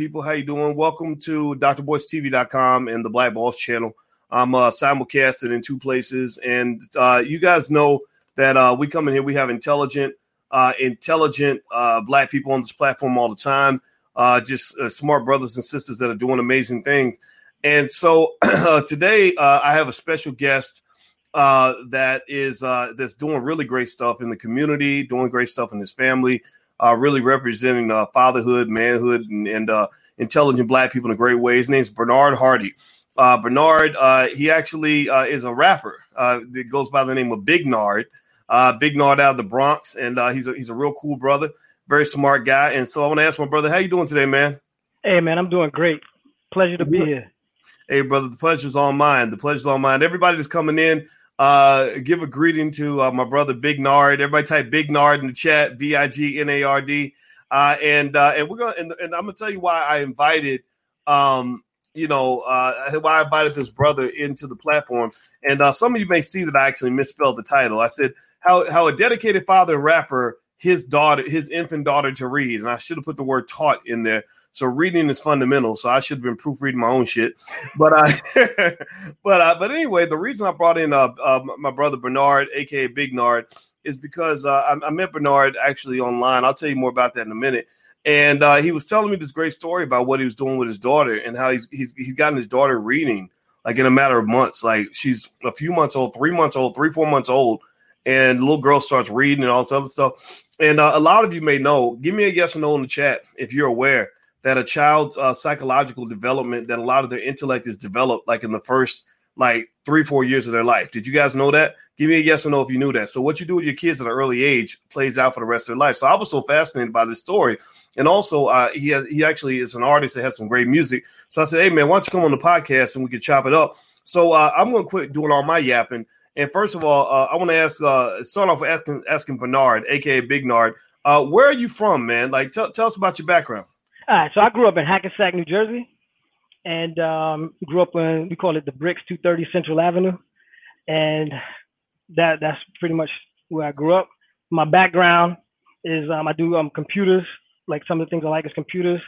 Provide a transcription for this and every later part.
people. How you doing? Welcome to drboystv.com and the Black Boss channel. I'm uh, in two places, and uh, you guys know that uh, we come in here. We have intelligent, uh, intelligent uh, black people on this platform all the time. Uh, just uh, smart brothers and sisters that are doing amazing things. And so today I have a special guest that is that's doing really great stuff in the community, doing great stuff in his family, uh, really representing uh, fatherhood, manhood, and, and uh, intelligent black people in a great way. His name's Bernard Hardy. Uh, Bernard, uh, he actually uh, is a rapper uh, that goes by the name of Big Nard. Uh, Big Nard out of the Bronx, and uh, he's a, he's a real cool brother, very smart guy. And so I want to ask my brother, how you doing today, man? Hey, man, I'm doing great. Pleasure to be here. Hey, brother, the pleasure's all mine. The pleasure's all mine. Everybody that's coming in, uh, give a greeting to uh, my brother Big Nard. Everybody type Big Nard in the chat, B I G N A R D. Uh, and uh, and we're gonna and, and I'm gonna tell you why I invited um you know uh why I invited this brother into the platform. And uh, some of you may see that I actually misspelled the title. I said how how a dedicated father rapper his daughter his infant daughter to read, and I should have put the word taught in there. So reading is fundamental. So I should have been proofreading my own shit. But I, but uh, but anyway, the reason I brought in uh, uh my brother Bernard, aka Big Nard, is because uh, I, I met Bernard actually online. I'll tell you more about that in a minute. And uh, he was telling me this great story about what he was doing with his daughter and how he's he's he's gotten his daughter reading like in a matter of months. Like she's a few months old, three months old, three four months old, and the little girl starts reading and all this other stuff. And uh, a lot of you may know. Give me a yes or no in the chat if you're aware that a child's uh, psychological development, that a lot of their intellect is developed like in the first like three four years of their life. Did you guys know that? Give me a yes or no if you knew that. So what you do with your kids at an early age plays out for the rest of their life. So I was so fascinated by this story, and also uh, he has, he actually is an artist that has some great music. So I said, hey man, why don't you come on the podcast and we can chop it up? So uh, I'm going to quit doing all my yapping. And first of all, uh, I want to ask, uh, start off with asking, asking Bernard, aka Big Nard, uh, where are you from, man? Like, tell, tell us about your background. All right, so I grew up in Hackensack, New Jersey, and um, grew up in we call it the Bricks, 230 Central Avenue, and that that's pretty much where I grew up. My background is um, I do um, computers, like some of the things I like is computers,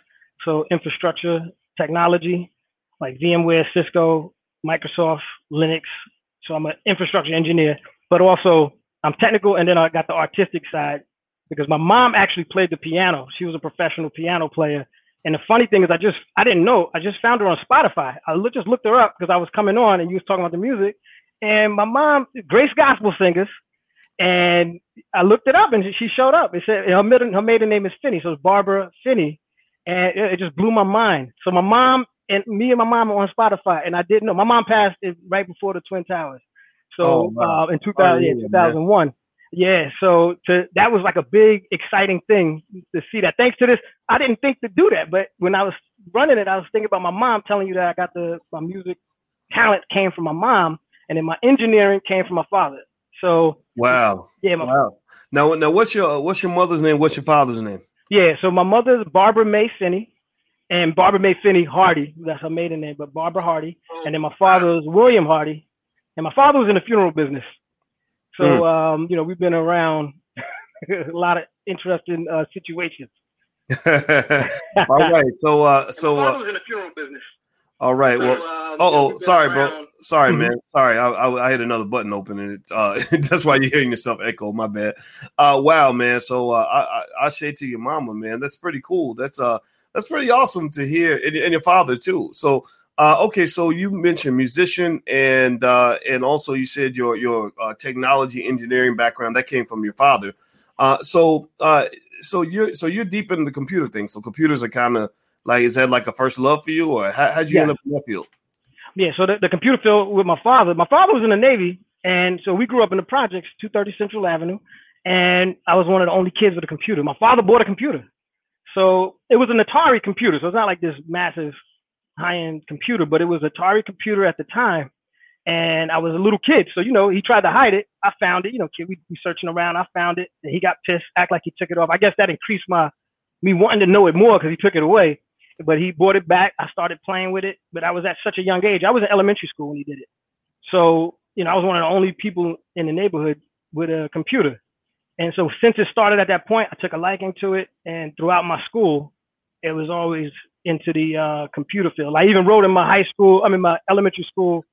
so infrastructure, technology, like VMware, Cisco, Microsoft, Linux. So I'm an infrastructure engineer, but also I'm technical, and then I got the artistic side because my mom actually played the piano. She was a professional piano player. And the funny thing is, I just I didn't know. I just found her on Spotify. I just looked her up because I was coming on and you was talking about the music. And my mom, Grace Gospel Singers, and I looked it up and she showed up. It said her maiden, her maiden name is Finney, so it's Barbara Finney, and it, it just blew my mind. So my mom and me and my mom are on Spotify, and I didn't know. My mom passed it right before the Twin Towers, so oh, wow. uh, in 2000, yeah, 2001. Man. Yeah, so to that was like a big exciting thing to see that. Thanks to this, I didn't think to do that, but when I was running it, I was thinking about my mom telling you that I got the my music talent came from my mom, and then my engineering came from my father. So wow, yeah, my, wow. Now, now, what's your what's your mother's name? What's your father's name? Yeah, so my mother's Barbara May Finney, and Barbara May Finney Hardy. That's her maiden name, but Barbara Hardy. And then my father William Hardy, and my father was in the funeral business. So mm. um, you know, we've been around a lot of interesting uh, situations. all right. So uh so uh, was in the funeral business. All right. Well, um, oh, oh, sorry, around. bro. Sorry, mm-hmm. man. Sorry, I, I, I, had another button open, and it, uh, that's why you're hearing yourself echo. My bad. Uh, wow, man. So uh, I, I, I say to your mama, man, that's pretty cool. That's uh, that's pretty awesome to hear, and, and your father too. So uh, okay, so you mentioned musician and uh, and also you said your your uh, technology engineering background that came from your father. Uh, so uh, so you're so you're deep in the computer thing. So computers are kind of like is that like a first love for you, or how would you yeah. end up in that field? Yeah, so the, the computer field with my father. My father was in the Navy, and so we grew up in the projects, 230 Central Avenue, and I was one of the only kids with a computer. My father bought a computer, so it was an Atari computer. So it's not like this massive high-end computer, but it was Atari computer at the time. And I was a little kid. So, you know, he tried to hide it. I found it, you know, kid, we be searching around. I found it and he got pissed, act like he took it off. I guess that increased my, me wanting to know it more because he took it away. But he brought it back. I started playing with it, but I was at such a young age. I was in elementary school when he did it. So, you know, I was one of the only people in the neighborhood with a computer. And so since it started at that point, I took a liking to it. And throughout my school, it was always into the uh, computer field. I even wrote in my high school, I mean my elementary school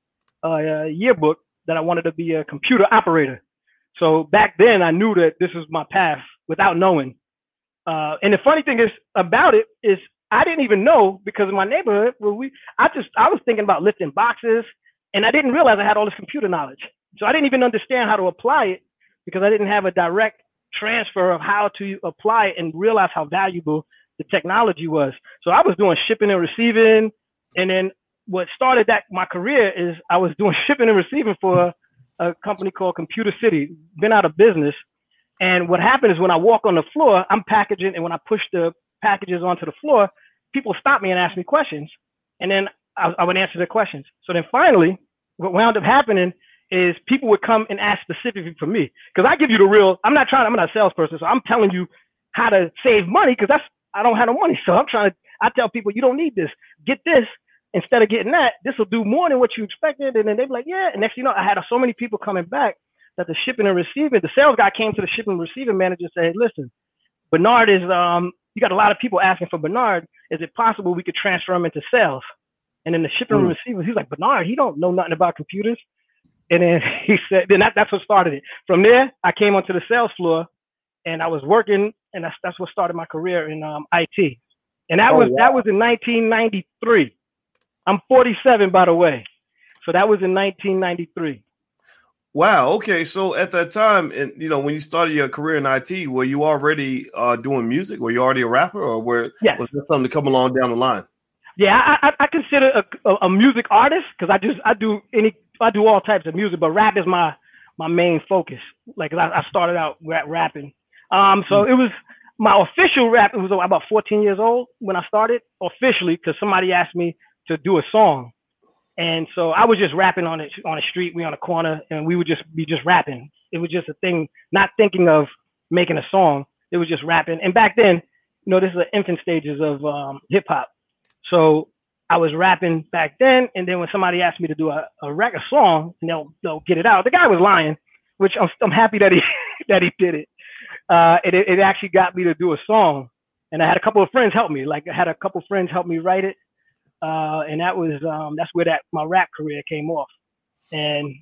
uh, yearbook that I wanted to be a computer operator. So back then I knew that this was my path without knowing. Uh, and the funny thing is about it is I didn't even know because in my neighborhood where we I just I was thinking about lifting boxes and I didn't realize I had all this computer knowledge. So I didn't even understand how to apply it because I didn't have a direct transfer of how to apply it and realize how valuable the technology was. So I was doing shipping and receiving, and then what started that my career is I was doing shipping and receiving for a company called Computer City, been out of business. And what happened is when I walk on the floor, I'm packaging, and when I push the packages onto the floor, people stop me and ask me questions, and then I, I would answer their questions. So then finally, what wound up happening is people would come and ask specifically for me because I give you the real. I'm not trying. I'm not a salesperson, so I'm telling you how to save money because that's I don't have no money. So I'm trying to. I tell people you don't need this. Get this instead of getting that. This will do more than what you expected. And then they're like, yeah. And next, you know, I had so many people coming back that the shipping and receiving. The sales guy came to the shipping and receiving manager and said, hey, listen, Bernard is um. You got a lot of people asking for Bernard. Is it possible we could transfer him into sales? And then the shipping mm. and receiving, he's like, Bernard, he don't know nothing about computers. And then he said, then that, that's what started it. From there, I came onto the sales floor and I was working, and that's, that's what started my career in um, IT. And that oh, was wow. that was in 1993. I'm 47, by the way. So that was in 1993. Wow. Okay. So at that time, and you know, when you started your career in IT, were you already uh, doing music? Were you already a rapper, or were yes. was there something to come along down the line? Yeah, I, I consider a, a music artist because I just I do any I do all types of music, but rap is my my main focus. Like I, I started out rap, rapping, um, so mm. it was my official rap. It was about 14 years old when I started officially because somebody asked me to do a song, and so I was just rapping on it on the street. We on a corner, and we would just be just rapping. It was just a thing, not thinking of making a song. It was just rapping. And back then, you know, this is the infant stages of um, hip hop. So I was rapping back then, and then when somebody asked me to do a, a record song, and they'll they'll get it out. The guy was lying, which I'm I'm happy that he that he did it. Uh, it it actually got me to do a song, and I had a couple of friends help me. Like I had a couple of friends help me write it, uh, and that was um, that's where that my rap career came off. And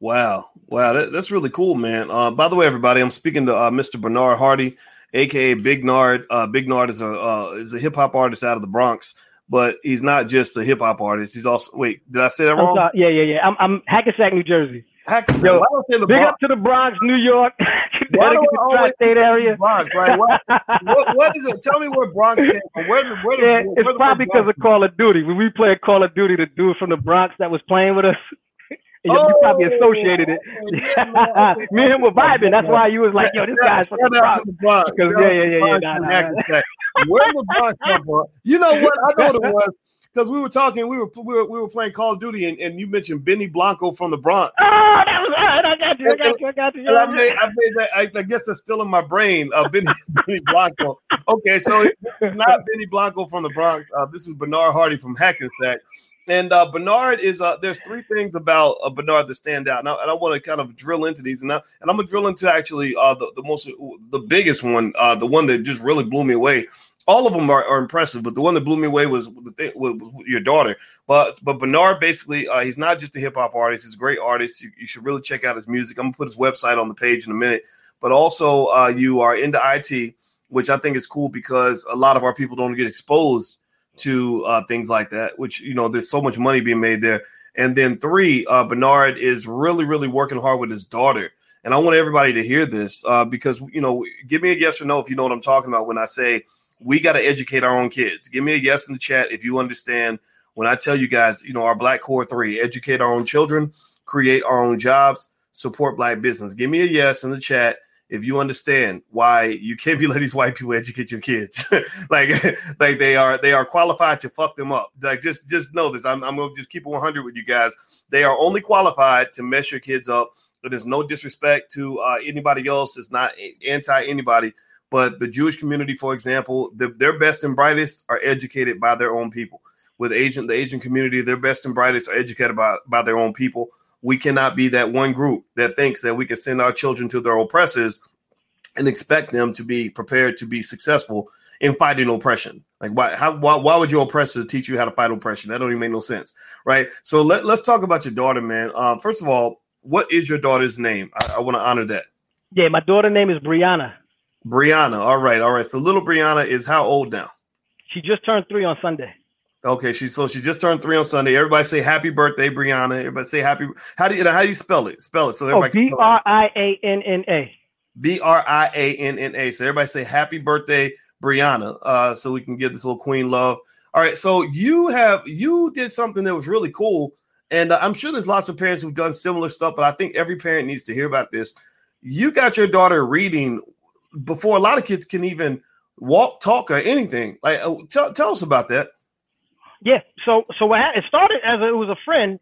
wow, wow, that, that's really cool, man. Uh, by the way, everybody, I'm speaking to uh, Mr. Bernard Hardy aka Big Nard. Uh, Big Nard is a uh, is a hip hop artist out of the Bronx, but he's not just a hip hop artist. He's also wait, did I say that wrong? Yeah, yeah, yeah. I'm, I'm Hackensack, New Jersey. Hackensack. Yo, big Bronx. up to the Bronx, New York, Connecticut, tri-state area. Bronx, right? What, what, what is it? Tell me where Bronx came from. Where, where, yeah, where, it's probably because of Call of Duty. When we played Call of Duty, the dude from the Bronx that was playing with us, you, oh, you probably oh, associated it. Oh, yeah, Me and him were vibing. That's why you was like, "Yo, this guy's from the Bronx." Yeah, yeah, yeah, yeah. Nah, nah. Where the Bronx come from? You know what? I know what it was because we were talking, we were we were we were playing Call of Duty, and, and you mentioned Benny Blanco from the Bronx. Oh, that was right. I got you. I got you. I got you. I made, I made that. I, I guess that's still in my brain. Uh, Benny, Benny Blanco. Okay, so it's not Benny Blanco from the Bronx. Uh, this is Bernard Hardy from Hackensack. And uh, Bernard is uh, there's three things about uh, Bernard that stand out, and I, and I want to kind of drill into these, and, I, and I'm gonna drill into actually uh, the the most the biggest one, uh, the one that just really blew me away. All of them are, are impressive, but the one that blew me away was the thing was, was your daughter. But but Bernard basically uh, he's not just a hip hop artist; he's a great artist. You, you, should really check out his music. I'm gonna put his website on the page in a minute. But also you are into IT, which I think is cool because a lot of our people don't get exposed to uh, things like that, which, you know, there's so much money being made there. And then three, uh, Bernard is really, really working hard with his daughter. And I want everybody to hear this uh, because, you know, give me a yes or no if you know what I'm talking about when I say we got to educate our own kids. Give me a yes in the chat if you understand when I tell you guys, you know, our Black Core three educate our own children, create our own jobs, support Black business. Give me a yes in the chat if you understand why you can't be letting these white people educate your kids. Like like they are they are qualified to fuck them up. Like just just know this. I'm, I'm gonna just keep it 100 with you guys. They are only qualified to mess your kids up. But there's no disrespect to uh, anybody else. It's not anti anybody but the jewish community for example the, their best and brightest are educated by their own people with asian the asian community their best and brightest are educated by by their own people we cannot be that one group that thinks that we can send our children to their oppressors and expect them to be prepared to be successful in fighting oppression. Like why how why, why would your oppressor teach you how to fight oppression? That don't even make no sense, right? So let, let's talk about your daughter, man. Um, first of all, what is your daughter's name? I, I want to honor that. Yeah, my daughter name is Brianna. Brianna. All right, all right. So little Brianna is how old now? She just turned three on Sunday. Okay, she so she just turned three on Sunday. Everybody say happy birthday, Brianna. Everybody say happy. How do you how do you spell it? Spell it so everybody. B R I A N N A. B R I A N N A. So everybody say happy birthday, Brianna. Uh, so we can give this little queen love. All right. So you have you did something that was really cool, and uh, I'm sure there's lots of parents who've done similar stuff, but I think every parent needs to hear about this. You got your daughter reading before a lot of kids can even walk, talk, or anything. Like, uh, tell tell us about that. Yeah. So so it started as a, it was a friend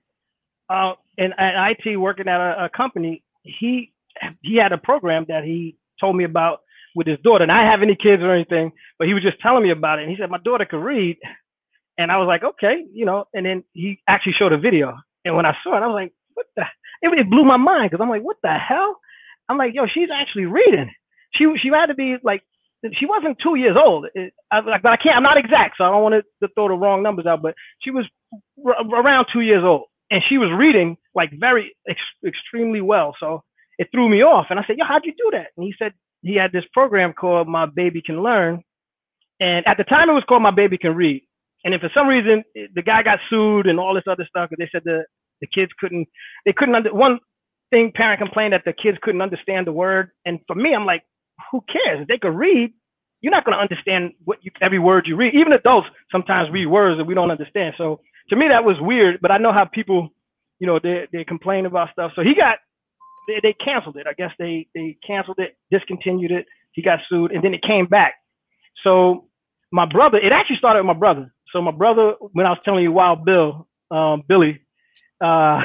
uh, in at IT working at a, a company. He he had a program that he told me about with his daughter, and I have any kids or anything, but he was just telling me about it. And he said my daughter could read, and I was like, okay, you know. And then he actually showed a video, and when I saw it, I was like, what the? It blew my mind because I'm like, what the hell? I'm like, yo, she's actually reading. She she had to be like she wasn't two years old. It, I, but I can't. I'm not exact, so I don't want to, throw the wrong numbers out. But she was r- around two years old, and she was reading like very ex- extremely well. So it threw me off, and I said, "Yo, how'd you do that?" And he said he had this program called My Baby Can Learn, and at the time it was called My Baby Can Read. And if for some reason the guy got sued and all this other stuff, because they said the the kids couldn't they couldn't under one thing parent complained that the kids couldn't understand the word, and for me, I'm like who cares? If they could read, you're not going to understand what you, every word you read. Even adults sometimes read words that we don't understand. So to me, that was weird. But I know how people, you know, they they complain about stuff. So he got they, they canceled it. I guess they they canceled it, discontinued it. He got sued, and then it came back. So my brother, it actually started with my brother. So my brother, when I was telling you Wild Bill, um, Billy, uh,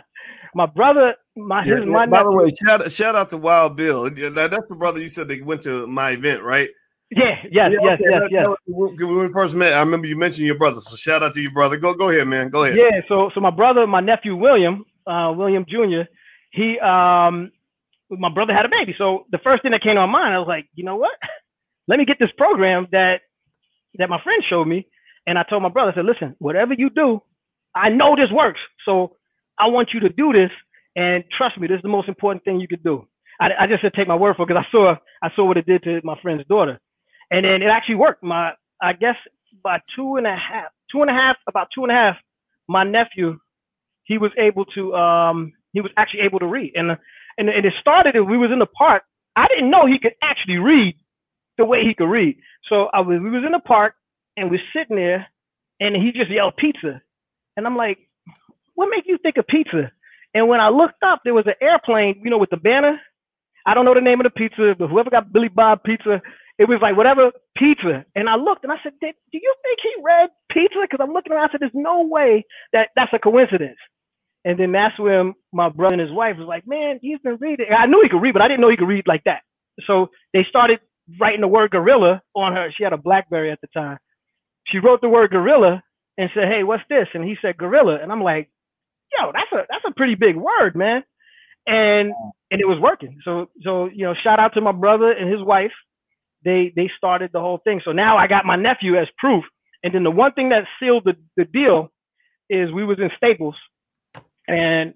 my brother, my his, my By the way, shout, shout out to Wild Bill. Yeah, that- That's the brother you said they went to my event, right? yeah, yes, Yeah, yes, okay, yes, yes. When we first met, I remember you mentioned your brother. So shout out to your brother. Go go ahead, man. Go ahead. Yeah, so so my brother, my nephew William, uh, William Jr., he um my brother had a baby. So the first thing that came to my mind, I was like, you know what? Let me get this program that that my friend showed me. And I told my brother, I said, listen, whatever you do, I know this works. So I want you to do this and trust me, this is the most important thing you could do. I, I just said take my word for it because I saw I saw what it did to my friend's daughter. And then it actually worked. My I guess by two and a half, two and a half, about two and a half, my nephew, he was able to um he was actually able to read. And and, and it started we was in the park. I didn't know he could actually read the way he could read. So I was we was in the park and we're sitting there and he just yelled pizza. And I'm like, what made you think of pizza? And when I looked up, there was an airplane, you know, with the banner. I don't know the name of the pizza, but whoever got Billy Bob pizza, it was like whatever pizza. And I looked and I said, "Did- do you think he read pizza? Because I'm looking around, I said, there's no way that that's a coincidence. And then that's when my brother and his wife was like, man, he's been reading. I knew he could read, but I didn't know he could read like that. So they started writing the word gorilla on her. She had a Blackberry at the time. She wrote the word gorilla and said, hey, what's this? And he said gorilla. And I'm like, yo, that's a that's a pretty big word, man. And and it was working. So so you know, shout out to my brother and his wife. They they started the whole thing. So now I got my nephew as proof. And then the one thing that sealed the, the deal is we was in Staples and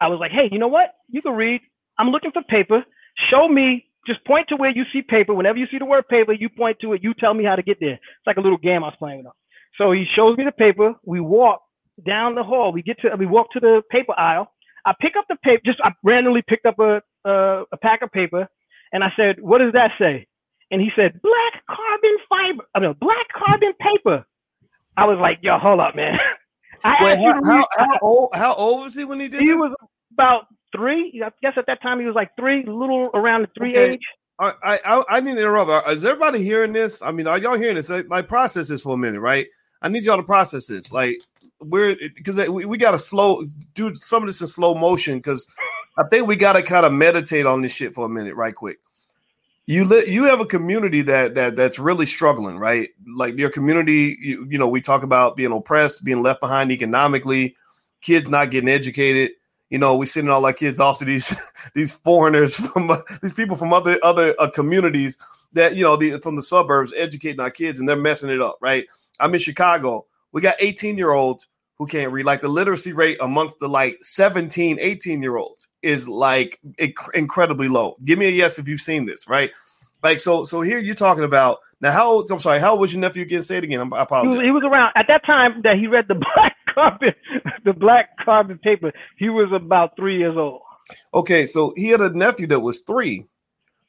I was like, hey, you know what? You can read. I'm looking for paper. Show me, just point to where you see paper. Whenever you see the word paper, you point to it. You tell me how to get there. It's like a little game I was playing with him. So he shows me the paper. We walk down the hall. We get to we walk to the paper aisle. I pick up the paper. Just I randomly picked up a a, a pack of paper, and I said, "What does that say?" And he said, "Black carbon fiber. I mean, black carbon paper." I was like, "Yo, hold up, man." I Wait, asked you how, to how, how old how old was he when he did he this? was about three. I guess at that time he was like three, little around the three Okay. age. I, I I- need to interrupt. Uh, is everybody hearing this? I mean, are y'all hearing this? Like, process this for a minute, right? I need y'all to process this. Like, we're because we, we got to slow do some of this in slow motion because I think we got to kind of meditate on this shit for a minute, right? Quick. You li- you have a community that that that's really struggling, right? Like your community, you, you know, we talk about being oppressed, being left behind economically, kids not getting educated. you know, we sending all our kids off to these these foreigners from uh, these people from other other uh, communities that you know the, from the suburbs educating our kids and they're messing it up, right? I'm in Chicago. We got 18 year olds who can't read. Like the literacy rate amongst the like 17, 18 year olds is like inc- incredibly low. Give me a yes if you've seen this, right? Like so, so here you're talking about now. How old? I'm sorry. How old was your nephew again? Say it again. I apologize. He was, he was around at that time that he read the black carbon, the black carbon paper. He was about three years old. Okay, so he had a nephew that was three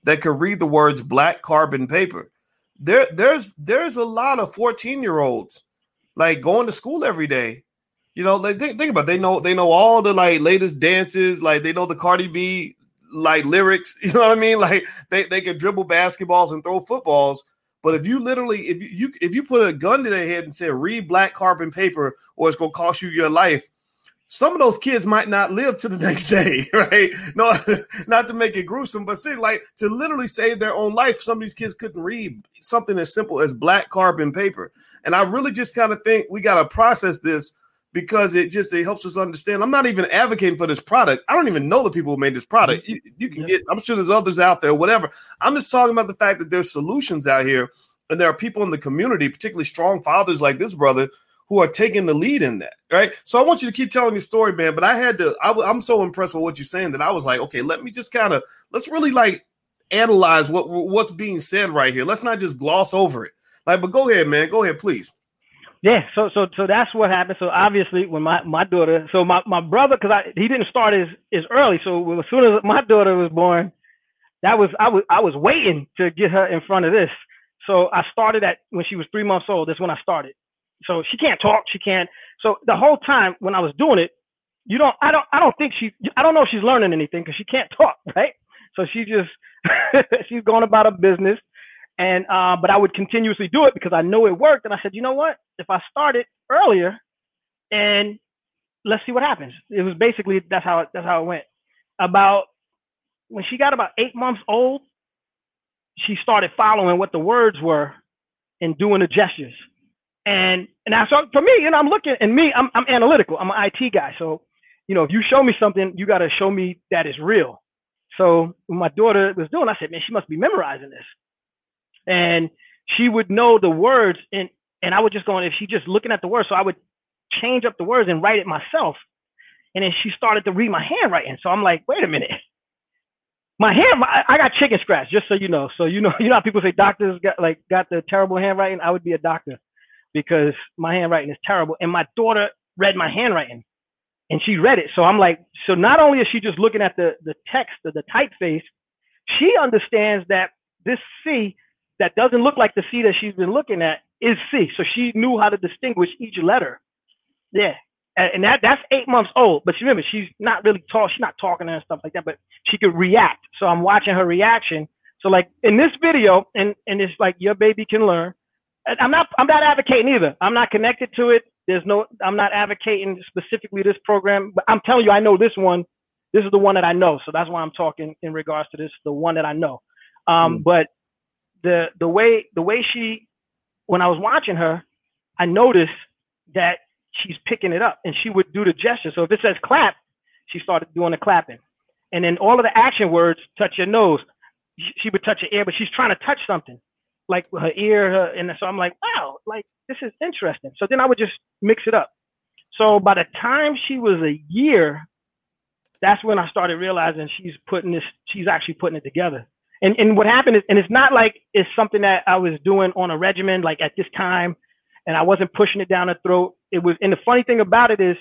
that could read the words black carbon paper. There, there's there's a lot of 14 year olds like going to school every day. You know, like think, think about it. they know they know all the like latest dances, like they know the Cardi B like lyrics. You know what I mean? Like they, they can dribble basketballs and throw footballs. But if you literally if you if you put a gun to their head and said read black carbon paper or it's gonna cost you your life, some of those kids might not live to the next day, right? No, not to make it gruesome, but see, like to literally save their own life. Some of these kids couldn't read something as simple as black carbon paper. And I really just kind of think we got to process this because it just it helps us understand. I'm not even advocating for this product. I don't even know the people who made this product. Mm-hmm. You, you can get, I'm sure there's others out there, whatever. I'm just talking about the fact that there's solutions out here, and there are people in the community, particularly strong fathers like this brother, who are taking the lead in that. Right. So I want you to keep telling your story, man. But I had to. I, I'm so impressed with what you're saying that I was like, okay, let me just kind of let's really like analyze what what's being said right here. Let's not just gloss over it. Like, but go ahead, man. Go ahead, please. Yeah, so so so that's what happened. So obviously, when my my daughter, so my my brother, because I he didn't start as as early. So as soon as my daughter was born, that was I was I was waiting to get her in front of this. So I started at when she was three months old. That's when I started. So she can't talk. She can't. So the whole time when I was doing it, you don't. I don't. I don't think she. I don't know if she's learning anything because she can't talk, right? So she just she's going about her business. And uh, but I would continuously do it because I know it worked. And I said, you know what? If I started earlier, and let's see what happens. It was basically that's how it, that's how it went. About when she got about eight months old, she started following what the words were and doing the gestures. And and I so for me, you know, I'm looking and me, I'm I'm analytical. I'm an IT guy. So, you know, if you show me something, you gotta show me that it's real. So when my daughter was doing, I said, man, she must be memorizing this and she would know the words and and I would just go and if she just looking at the words, so I would change up the words and write it myself. And then she started to read my handwriting. So I'm like, wait a minute. My hand, I got chicken scratch, just so you know. So you know, you know how people say doctors got like got the terrible handwriting. I would be a doctor because my handwriting is terrible. And my daughter read my handwriting, and she read it. So I'm like, so not only is she just looking at the the text, the, the typeface, she understands that this C that doesn't look like the C that she's been looking at is C. So she knew how to distinguish each letter. Yeah. And that that's eight months old. But she remember, she's not really tall. She's not talking and stuff like that, but she could react. So I'm watching her reaction. So like in this video, and and it's like your baby can learn. I'm not I'm not advocating either. I'm not connected to it. There's no I'm not advocating specifically this program, but I'm telling you I know this one. This is the one that I know. So that's why I'm talking in regards to this, the one that I know. Um, mm. but the the way the way she when I was watching her, I noticed that she's picking it up and she would do the gesture. So if it says clap, she started doing the clapping. And then all of the action words, touch your nose, she would touch her ear, but she's trying to touch something like her ear. Her, and so I'm like, wow, like this is interesting. So then I would just mix it up. So by the time she was a year, that's when I started realizing she's putting this, she's actually putting it together and and what happened is, and it's not like it's something that I was doing on a regimen like at this time, and I wasn't pushing it down her throat. It was, and the funny thing about it is,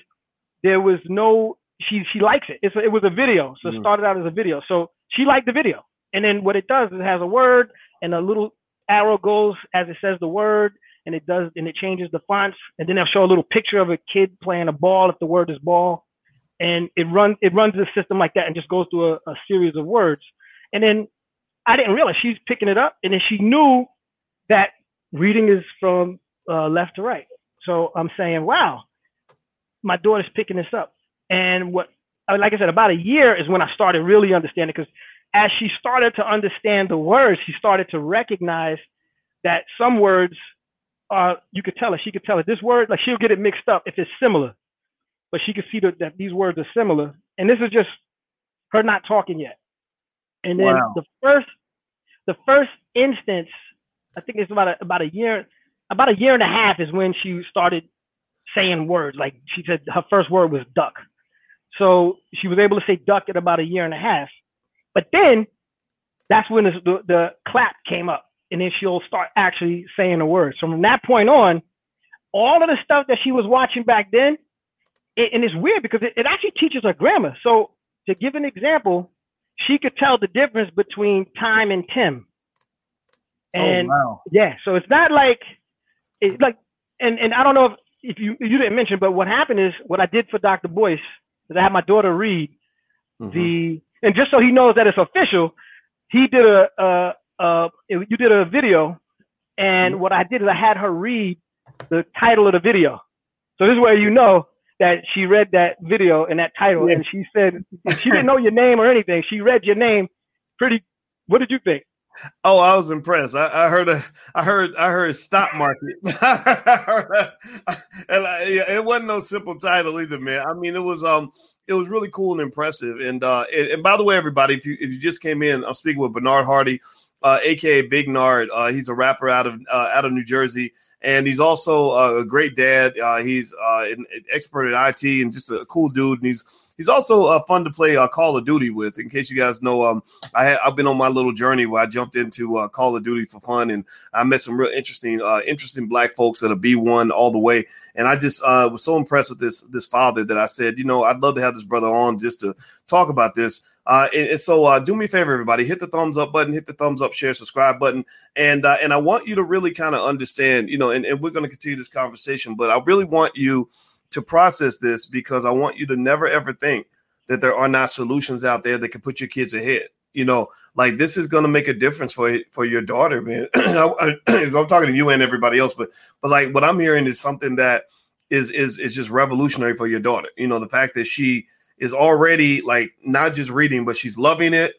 there was no. She she likes it. It's, it was a video, so mm. it started out as a video. So she liked the video, and then what it does is it has a word and a little arrow goes as it says the word, and it does and it changes the fonts, and then they'll show a little picture of a kid playing a ball if the word is ball, and it runs it runs the system like that and just goes through a, a series of words, and then I didn't realize she's picking it up, and then she knew that reading is from uh, left to right. So I'm saying, wow, my daughter's picking this up. And what, like I said, about a year is when I started really understanding because as she started to understand the words, she started to recognize that some words are, you could tell her, she could tell her this word, like she'll get it mixed up if it's similar. but she could see that, that these words are similar. And this is just her not talking yet. And then wow. the first, the first instance, I think it's about a, about a year, about a year and a half is when she started saying words. Like she said, her first word was duck. So she was able to say duck at about a year and a half. But then that's when the, the, the clap came up, and then she'll start actually saying the words. So from that point on, all of the stuff that she was watching back then, it, and it's weird because it, it actually teaches her grammar. So to give an example, she could tell the difference between time and Tim. Oh, and oh, wow. yeah, so it's not like it's like and and I don't know if, if you you didn't mention, but what happened is what I did for Dr. Boyce is I had my daughter read mm-hmm. the and just so he knows that it's official, he did a uh uh you did a video, and mm-hmm. what I did is I had her read the title of the video. So this is where you know that she read that video and that title, yeah. and she said she didn't know your name or anything. She read your name pretty. What did you think? Oh, I was impressed. I, I heard a, I heard, I heard stock market, and I, it wasn't no simple title either, man. I mean, it was um, it was really cool and impressive. And uh, and, and by the way, everybody, if you if you just came in, I'm speaking with Bernard Hardy, uh, aka Big Nard. Uh, he's a rapper out of uh, out of New Jersey and he's also a great dad. Uh, he's uh, an expert at IT and just a cool dude. And he's he's also uh, fun to play uh, Call of Duty with. In case you guys know, um, I have been on my little journey where I jumped into uh, Call of Duty for fun, and I met some real interesting uh, interesting black folks that are B one all the way. And I just was so impressed with this this father that I said, you know, I'd love to have this brother on just to talk about this. Uh, and, and, so uh, do me a favor, everybody, hit the thumbs up button, hit the thumbs up, share, subscribe button, and uh, and I want you to really kind of understand, you know, and, and we're going to continue this conversation, but I really want you to process this because I want you to never ever think that there are not solutions out there that can put your kids ahead. You know, like this is going to make a difference for for your daughter, man. I, am talking to you and everybody else, but but like what I'm hearing is something that is is is just revolutionary for your daughter. You know, the fact that she is already like not just reading, but she's loving it,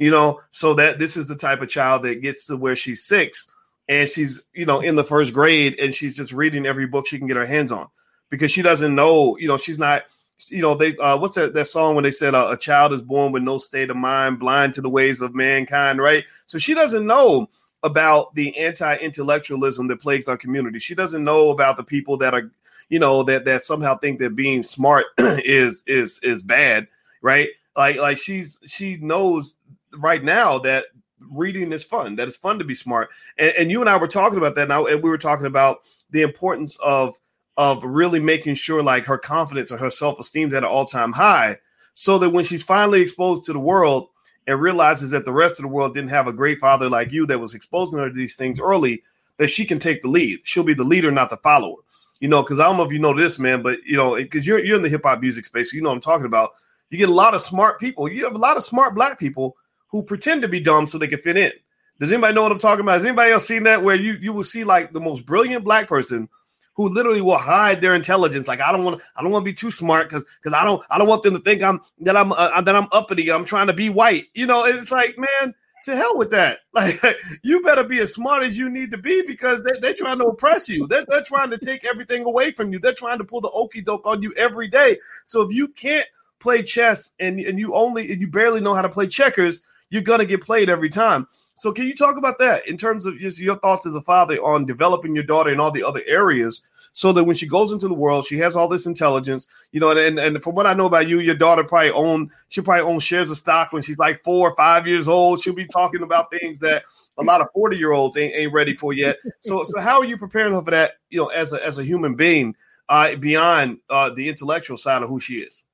you know, so that this is the type of child that gets to where she's six and she's, you know, in the first grade and she's just reading every book she can get her hands on because she doesn't know, you know, she's not, you know, they, uh, what's that, that song when they said uh, a child is born with no state of mind, blind to the ways of mankind, right? So she doesn't know about the anti-intellectualism that plagues our community. She doesn't know about the people that are you know that that somehow think that being smart is is is bad, right? Like like she's she knows right now that reading is fun. That it's fun to be smart. And, and you and I were talking about that now, and we were talking about the importance of of really making sure like her confidence or her self esteem is at an all time high, so that when she's finally exposed to the world and realizes that the rest of the world didn't have a great father like you that was exposing her to these things early, that she can take the lead. She'll be the leader, not the follower you know, because I don't know if you know this, man, but you know, because you're you're in the hip hop music space, so you know I'm talking about. You get a lot of smart people. You have a lot of smart black people who pretend to be dumb so they can fit in. Does anybody know what I'm talking about? Has anybody else seen that where you you will see like the most brilliant black person who literally will hide their intelligence? Like I don't want I don't want to be too smart because because I don't I don't want them to think I'm that I'm uh, that I'm uppity. I'm trying to be white. You know, it's like man, to hell with that. Like you better be as smart as you need to be because they, they're trying to oppress you. They're, they're trying to take everything away from you. They're trying to pull the okey doke on you every day. So if you can't play chess and, and you only and you barely know how to play checkers, you're gonna get played every time. So can you talk about that in terms of just your thoughts as a father on developing your daughter in all the other areas so that when she goes into the world, she has all this intelligence, you know. And, and from what I know about you, your daughter probably own she probably own shares of stock when she's like four or five years old. She'll be talking about things that a lot of forty year olds ain't, ain't ready for yet. So so how are you preparing her for that? You know, as a as a human being, uh, beyond uh, the intellectual side of who she is.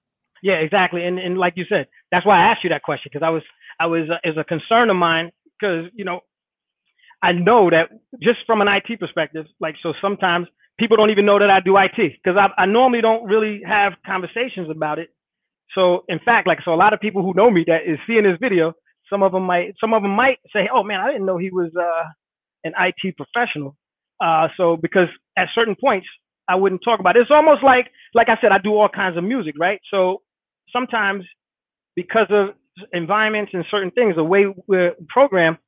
Yeah, exactly. And and like you said, that's why I asked you that question because I was I was uh, is a concern of mine because you know I know that just from an IT perspective, like so sometimes people don't even know that I do IT because I, I normally don't really have conversations about it. So in fact, like so, a lot of people who know me that is seeing this video, some of them might, some of them might say, "Oh man, I didn't know he was uh, an IT professional." Uh, so because at certain points I wouldn't talk about it. It's almost like, like I said, I do all kinds of music, right? So sometimes because of environments and certain things, the way we're programmed,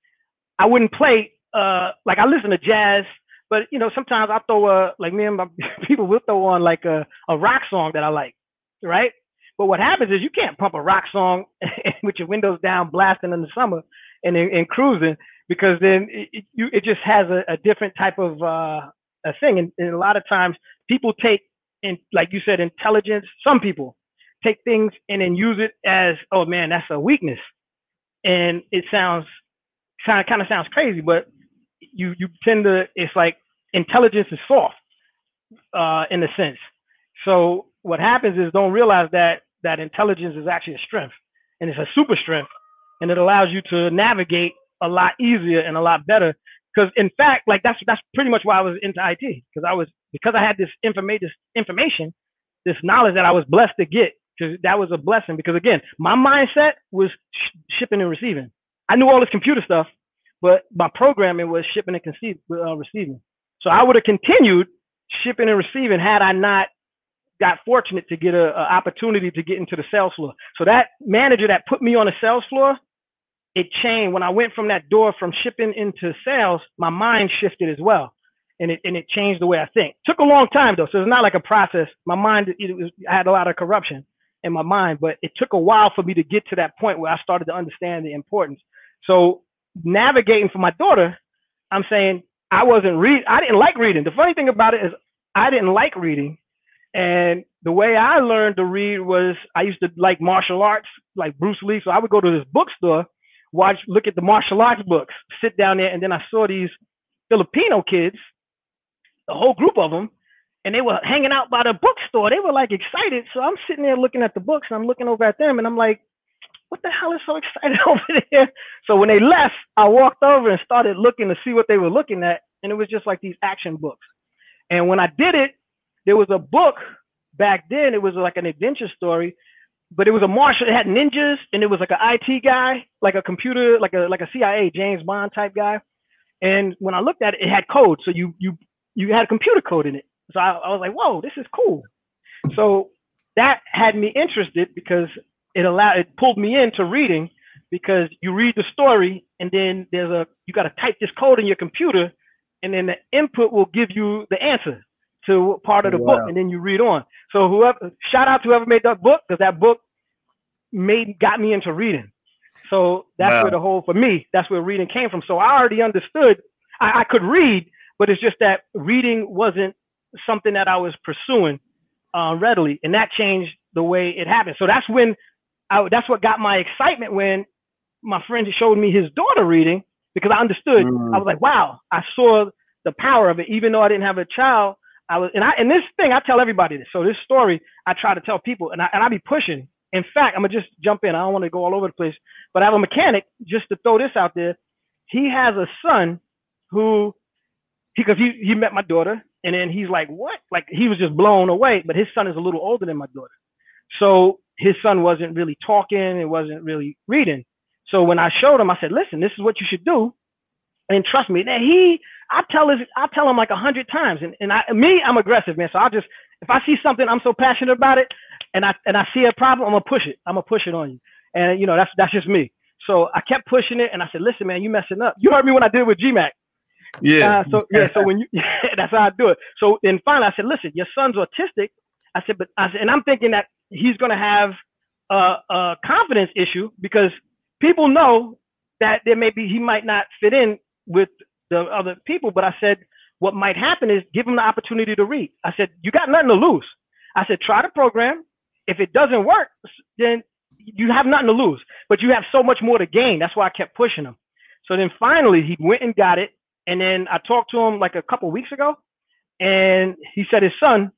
I wouldn't play. Uh, like I listen to jazz but you know, sometimes I throw a like me and my people will throw on like a, a rock song that I like. right? But what happens is you can't pump a rock song with your windows down, blasting in the summer and, and cruising because then it, you, it just has a, a different type of uh, a thing. And, and a lot of times people take, in, like you said, intelligence. Some people take things and then use it as, oh man, that's a weakness, and it sounds kind of kind of sounds crazy, but you you tend to it's like intelligence is soft uh, in a sense. So what happens is don't realize that that intelligence is actually a strength and it's a super strength and it allows you to navigate a lot easier and a lot better. Because in fact like that's that's pretty much why I was into IT because I was because I had this information this information this knowledge that I was blessed to get because that was a blessing. Because again my mindset was sh- shipping and receiving. I knew all this computer stuff but my programming was shipping and conceive, uh, receiving so I would have continued shipping and receiving had I not got fortunate to get a, a, opportunity to get into the sales floor. So that manager that put me on the sales floor, it changed when I went from that door from shipping into sales. My mind shifted as well, and it and it changed the way I think. Took a long time though, so it's not like a process. My mind, it was, I had a lot of corruption in my mind, but it took a while for me to get to that point where I started to understand the importance. So navigating for my daughter, I'm saying I wasn't read. I didn't like reading. The funny thing about it is I didn't like reading and the way I learned to read was I used to like martial arts, like Bruce Lee. So I would go to this bookstore, watch, look at the martial arts books, sit down there, and then I saw these Filipino kids, a whole group of them, and they were hanging out by the bookstore. They were like excited. So I'm sitting there looking at the books, and I'm looking over at them, and I'm like, what the hell is so excited over there? So when they left, I walked over and started looking to see what they were looking at, and it was just like these action books. And when I did it, there was a book back then. It was like an adventure story, but it was a martial. It had ninjas, and it was like an IT guy, like a computer, like a like a CIA James Bond type guy. And when I looked at it, it had code. So you you you had computer code in it. So I, I was like, whoa, this is cool. So that had me interested because it allowed it pulled me into reading because you read the story and then there's a you got to type this code in your computer and then the input will give you the answer to part of the wow. book and then you read on. So whoever shout out to whoever made that book because that book made got me into reading. So that's wow. where the whole for me that's where reading came from. So I already understood I, I could read, but it's just that reading wasn't something that I was pursuing uh, readily, and that changed the way it happened. So that's when I, that's what got my excitement when my friend showed me his daughter reading because I understood. Mm. I was like, wow, I saw the power of it, even though I didn't have a child. I was, and I, and this thing, I tell everybody this. So this story, I try to tell people, and I, and I be pushing. In fact, I'm gonna just jump in. I don't want to go all over the place, but I have a mechanic. Just to throw this out there, he has a son who, because he, he met my daughter, and then he's like, what? Like he was just blown away. But his son is a little older than my daughter, so his son wasn't really talking. It wasn't really reading. So when I showed him, I said, listen, this is what you should do. And trust me, that he, I tell his, I tell him like a hundred times, and and I, me, I'm aggressive, man. So I just, if I see something, I'm so passionate about it, and I and I see a problem, I'm gonna push it. I'm gonna push it on you, and you know that's that's just me. So I kept pushing it, and I said, listen, man, you messing up. You heard me when I did with GMAC. Yeah. Uh, so yeah, so when you, that's how I do it. So then finally, I said, listen, your son's autistic. I said, but I said, and I'm thinking that he's gonna have a, a confidence issue because people know that there may be he might not fit in with the other people, but I said, what might happen is give him the opportunity to read. I said, you got nothing to lose. I said, try the program. If it doesn't work, then you have nothing to lose, but you have so much more to gain. That's why I kept pushing him. So then finally he went and got it. And then I talked to him like a couple weeks ago and he said his son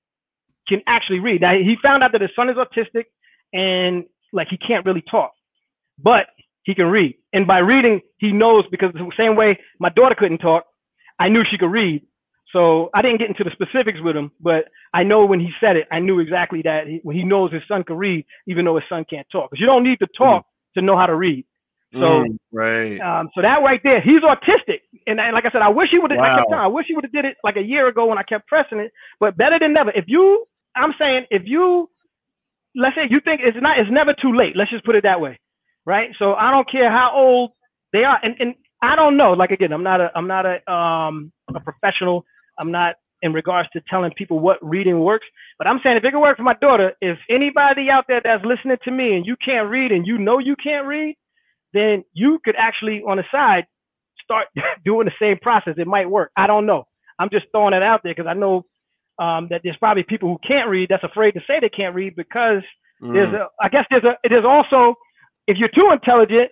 can actually read. Now he found out that his son is autistic and like he can't really talk, but he can read. And by reading, he knows because the same way my daughter couldn't talk, I knew she could read. So I didn't get into the specifics with him, but I know when he said it, I knew exactly that he, when he knows his son can read, even though his son can't talk. Because you don't need to talk mm. to know how to read. So mm, right. Um, so that right there, he's autistic, and, and like I said, I wish he would. Wow. I, I wish he would have did it like a year ago when I kept pressing it. But better than never. If you, I'm saying, if you, let's say you think it's not, it's never too late. Let's just put it that way right? So I don't care how old they are, and and I don't know. Like again, I'm not a I'm not a um a professional. I'm not in regards to telling people what reading works. But I'm saying if it can work for my daughter, if anybody out there that's listening to me and you can't read and you know you can't read, then you could actually on the side start doing the same process. It might work. I don't know. I'm just throwing it out there because I know um, that there's probably people who can't read that's afraid to say they can't read because mm. there's a, I guess there's a, there's also, if you're too intelligent,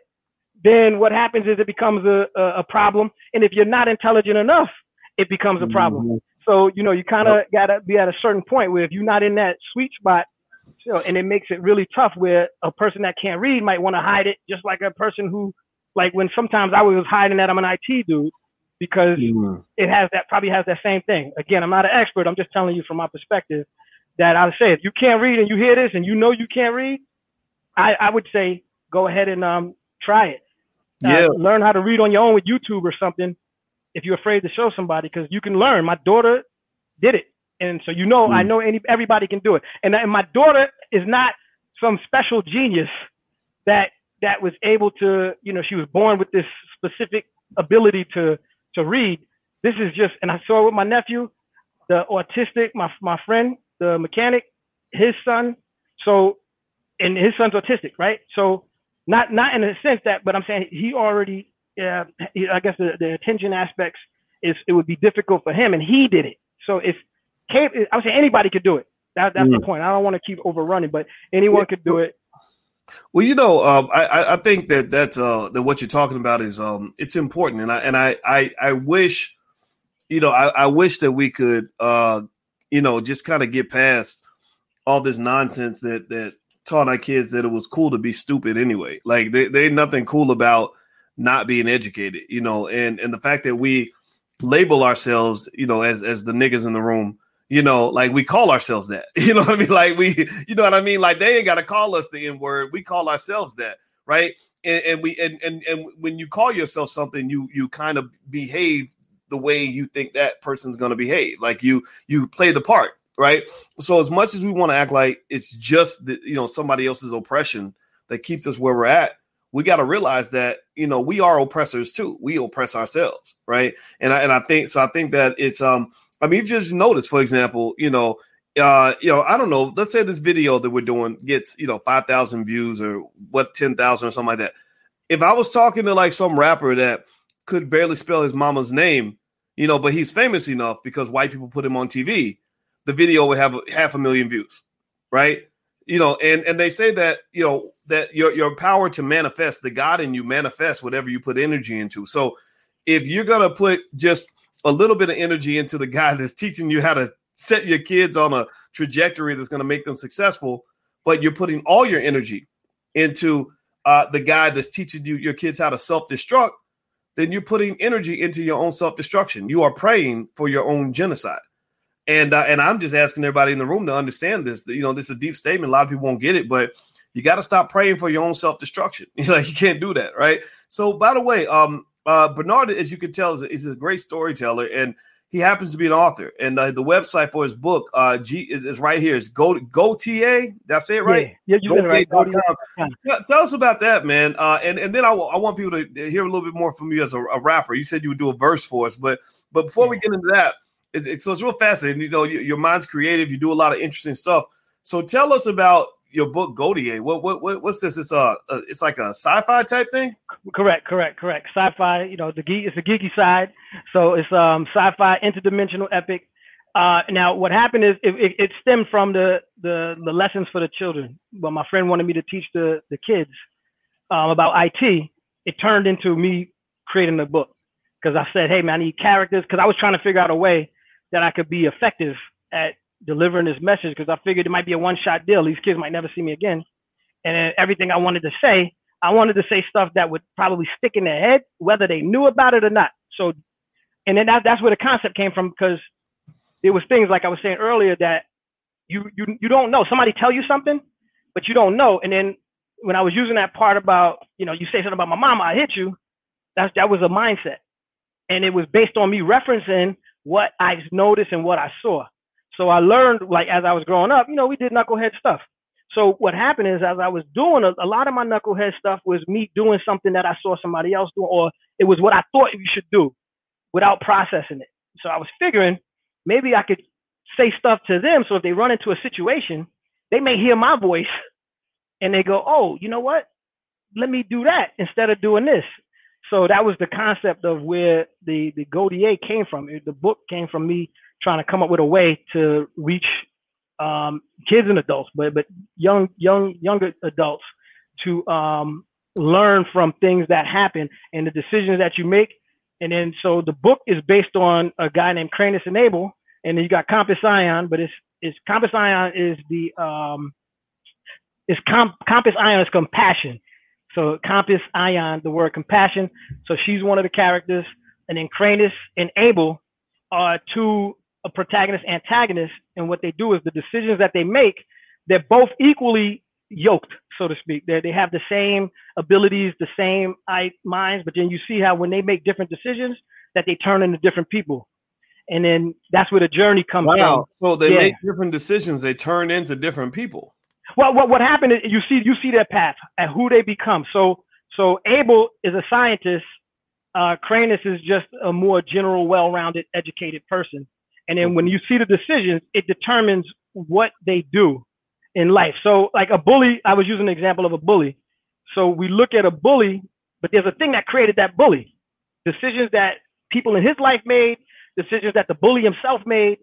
then what happens is it becomes a, a, a problem. And if you're not intelligent enough, it becomes a problem. Mm-hmm. So, you know, you kind of yep. got to be at a certain point where if you're not in that sweet spot, you know, and it makes it really tough where a person that can't read might want to hide it, just like a person who, like when sometimes I was hiding that I'm an IT dude because mm-hmm. it has that probably has that same thing. Again, I'm not an expert. I'm just telling you from my perspective that I would say if you can't read and you hear this and you know you can't read, I, I would say go ahead and um, try it. Yeah. Uh, learn how to read on your own with YouTube or something if you're afraid to show somebody because you can learn. My daughter did it. And so you know, mm. I know any everybody can do it. And, and my daughter is not some special genius that that was able to, you know, she was born with this specific ability to to read. This is just, and I saw it with my nephew, the autistic, my my friend, the mechanic, his son. So, and his son's autistic, right? So, not not in a sense that, but I'm saying he already, yeah, I guess the, the attention aspects is it would be difficult for him, and he did it. So if I would say anybody could do it. That, that's mm. the point. I don't want to keep overrunning, but anyone could do it. Well, you know, um, I, I think that that's uh, that what you're talking about is um, it's important, and I and I I, I wish, you know, I, I wish that we could, uh, you know, just kind of get past all this nonsense that that taught our kids that it was cool to be stupid anyway. Like there, ain't nothing cool about not being educated, you know, and and the fact that we label ourselves, you know, as as the niggas in the room you know, like we call ourselves that. You know what I mean? Like we, you know what I mean? Like they ain't got to call us the N word. We call ourselves that, right? And, and we and, and and when you call yourself something, you you kind of behave the way you think that person's to behave. Like you you play the part, right? So as much as we want to act like it's just the, you know somebody else's oppression that keeps us where we're at, we got to realize that you know we are oppressors too. We oppress ourselves, right? And I and I think so. I think that it's um I mean, you just notice, for example, you know, uh, you know, I don't know. Let's say this video that we're doing gets, you know, five thousand views or what, ten thousand or something like that. If I was talking to like some rapper that could barely spell his mama's name, you know, but he's famous enough because white people put him on TV, the video would have half a million views, right? You know, and and they say that you know that your your power to manifest the God in you manifests whatever you put energy into. So if you're gonna put just a little bit of energy into the guy that's teaching you how to set your kids on a trajectory that's going to make them successful, but you're putting all your energy into uh, the guy that's teaching you your kids how to self-destruct, then you're putting energy into your own self-destruction. You are praying for your own genocide. And uh, and I'm just asking everybody in the room to understand this. You know, this is a deep statement. A lot of people won't get it, but you got to stop praying for your own self-destruction. You like you can't do that, right? So, by the way, um, uh, Bernard, as you can tell, is a, is a, great storyteller, and he happens to be an author. And uh, the website for his book, uh, G is, is right here. It's Go Go TA. That's it, right? Yeah, yeah you right. Tell, tell, us about that, man. Uh, and and then I, w- I want people to hear a little bit more from you as a, a, rapper. You said you would do a verse for us, but but before yeah. we get into that, it's, it's, so it's real fascinating. You know, you, your mind's creative. You do a lot of interesting stuff. So tell us about your book Gotye. What what, what what's this? It's a, a, it's like a sci-fi type thing. Correct, correct, correct. Sci-fi. You know, the geek. It's the geeky side. So it's um sci-fi interdimensional epic. Uh, now what happened is it, it, it, stemmed from the, the the lessons for the children. But my friend wanted me to teach the the kids um, about IT. It turned into me creating the book because I said, hey man, I need characters because I was trying to figure out a way that I could be effective at delivering this message because I figured it might be a one shot deal. These kids might never see me again. And everything I wanted to say, I wanted to say stuff that would probably stick in their head, whether they knew about it or not. So, and then that, that's where the concept came from because it was things like I was saying earlier that you, you, you don't know. Somebody tell you something, but you don't know. And then when I was using that part about, you know, you say something about my mama, I hit you. That's, that was a mindset. And it was based on me referencing what I noticed and what I saw. So I learned, like, as I was growing up, you know, we did knucklehead stuff. So what happened is, as I was doing a, a lot of my knucklehead stuff was me doing something that I saw somebody else do, or it was what I thought you should do without processing it. So I was figuring, maybe I could say stuff to them. So if they run into a situation, they may hear my voice and they go, oh, you know what? Let me do that instead of doing this. So that was the concept of where the the GoDA came from. The book came from me trying to come up with a way to reach um, kids and adults, but but young young younger adults to um, learn from things that happen and the decisions that you make. And then so the book is based on a guy named Cranus and Abel, and then you got Compass Ion, but it's it's Compass Ion is the um, it's com- Compass Ion is compassion. So Compass Ion, the word compassion. So she's one of the characters, and then Cranus and Abel are two a protagonist antagonist and what they do is the decisions that they make they're both equally yoked so to speak they they have the same abilities the same minds but then you see how when they make different decisions that they turn into different people and then that's where the journey comes wow. from so they yeah. make different decisions they turn into different people well what what happened is you see you see their path and who they become so so abel is a scientist uh, Cranus is just a more general, well-rounded, educated person. And then mm-hmm. when you see the decisions, it determines what they do in life. So, like a bully, I was using an example of a bully. So we look at a bully, but there's a thing that created that bully. Decisions that people in his life made, decisions that the bully himself made,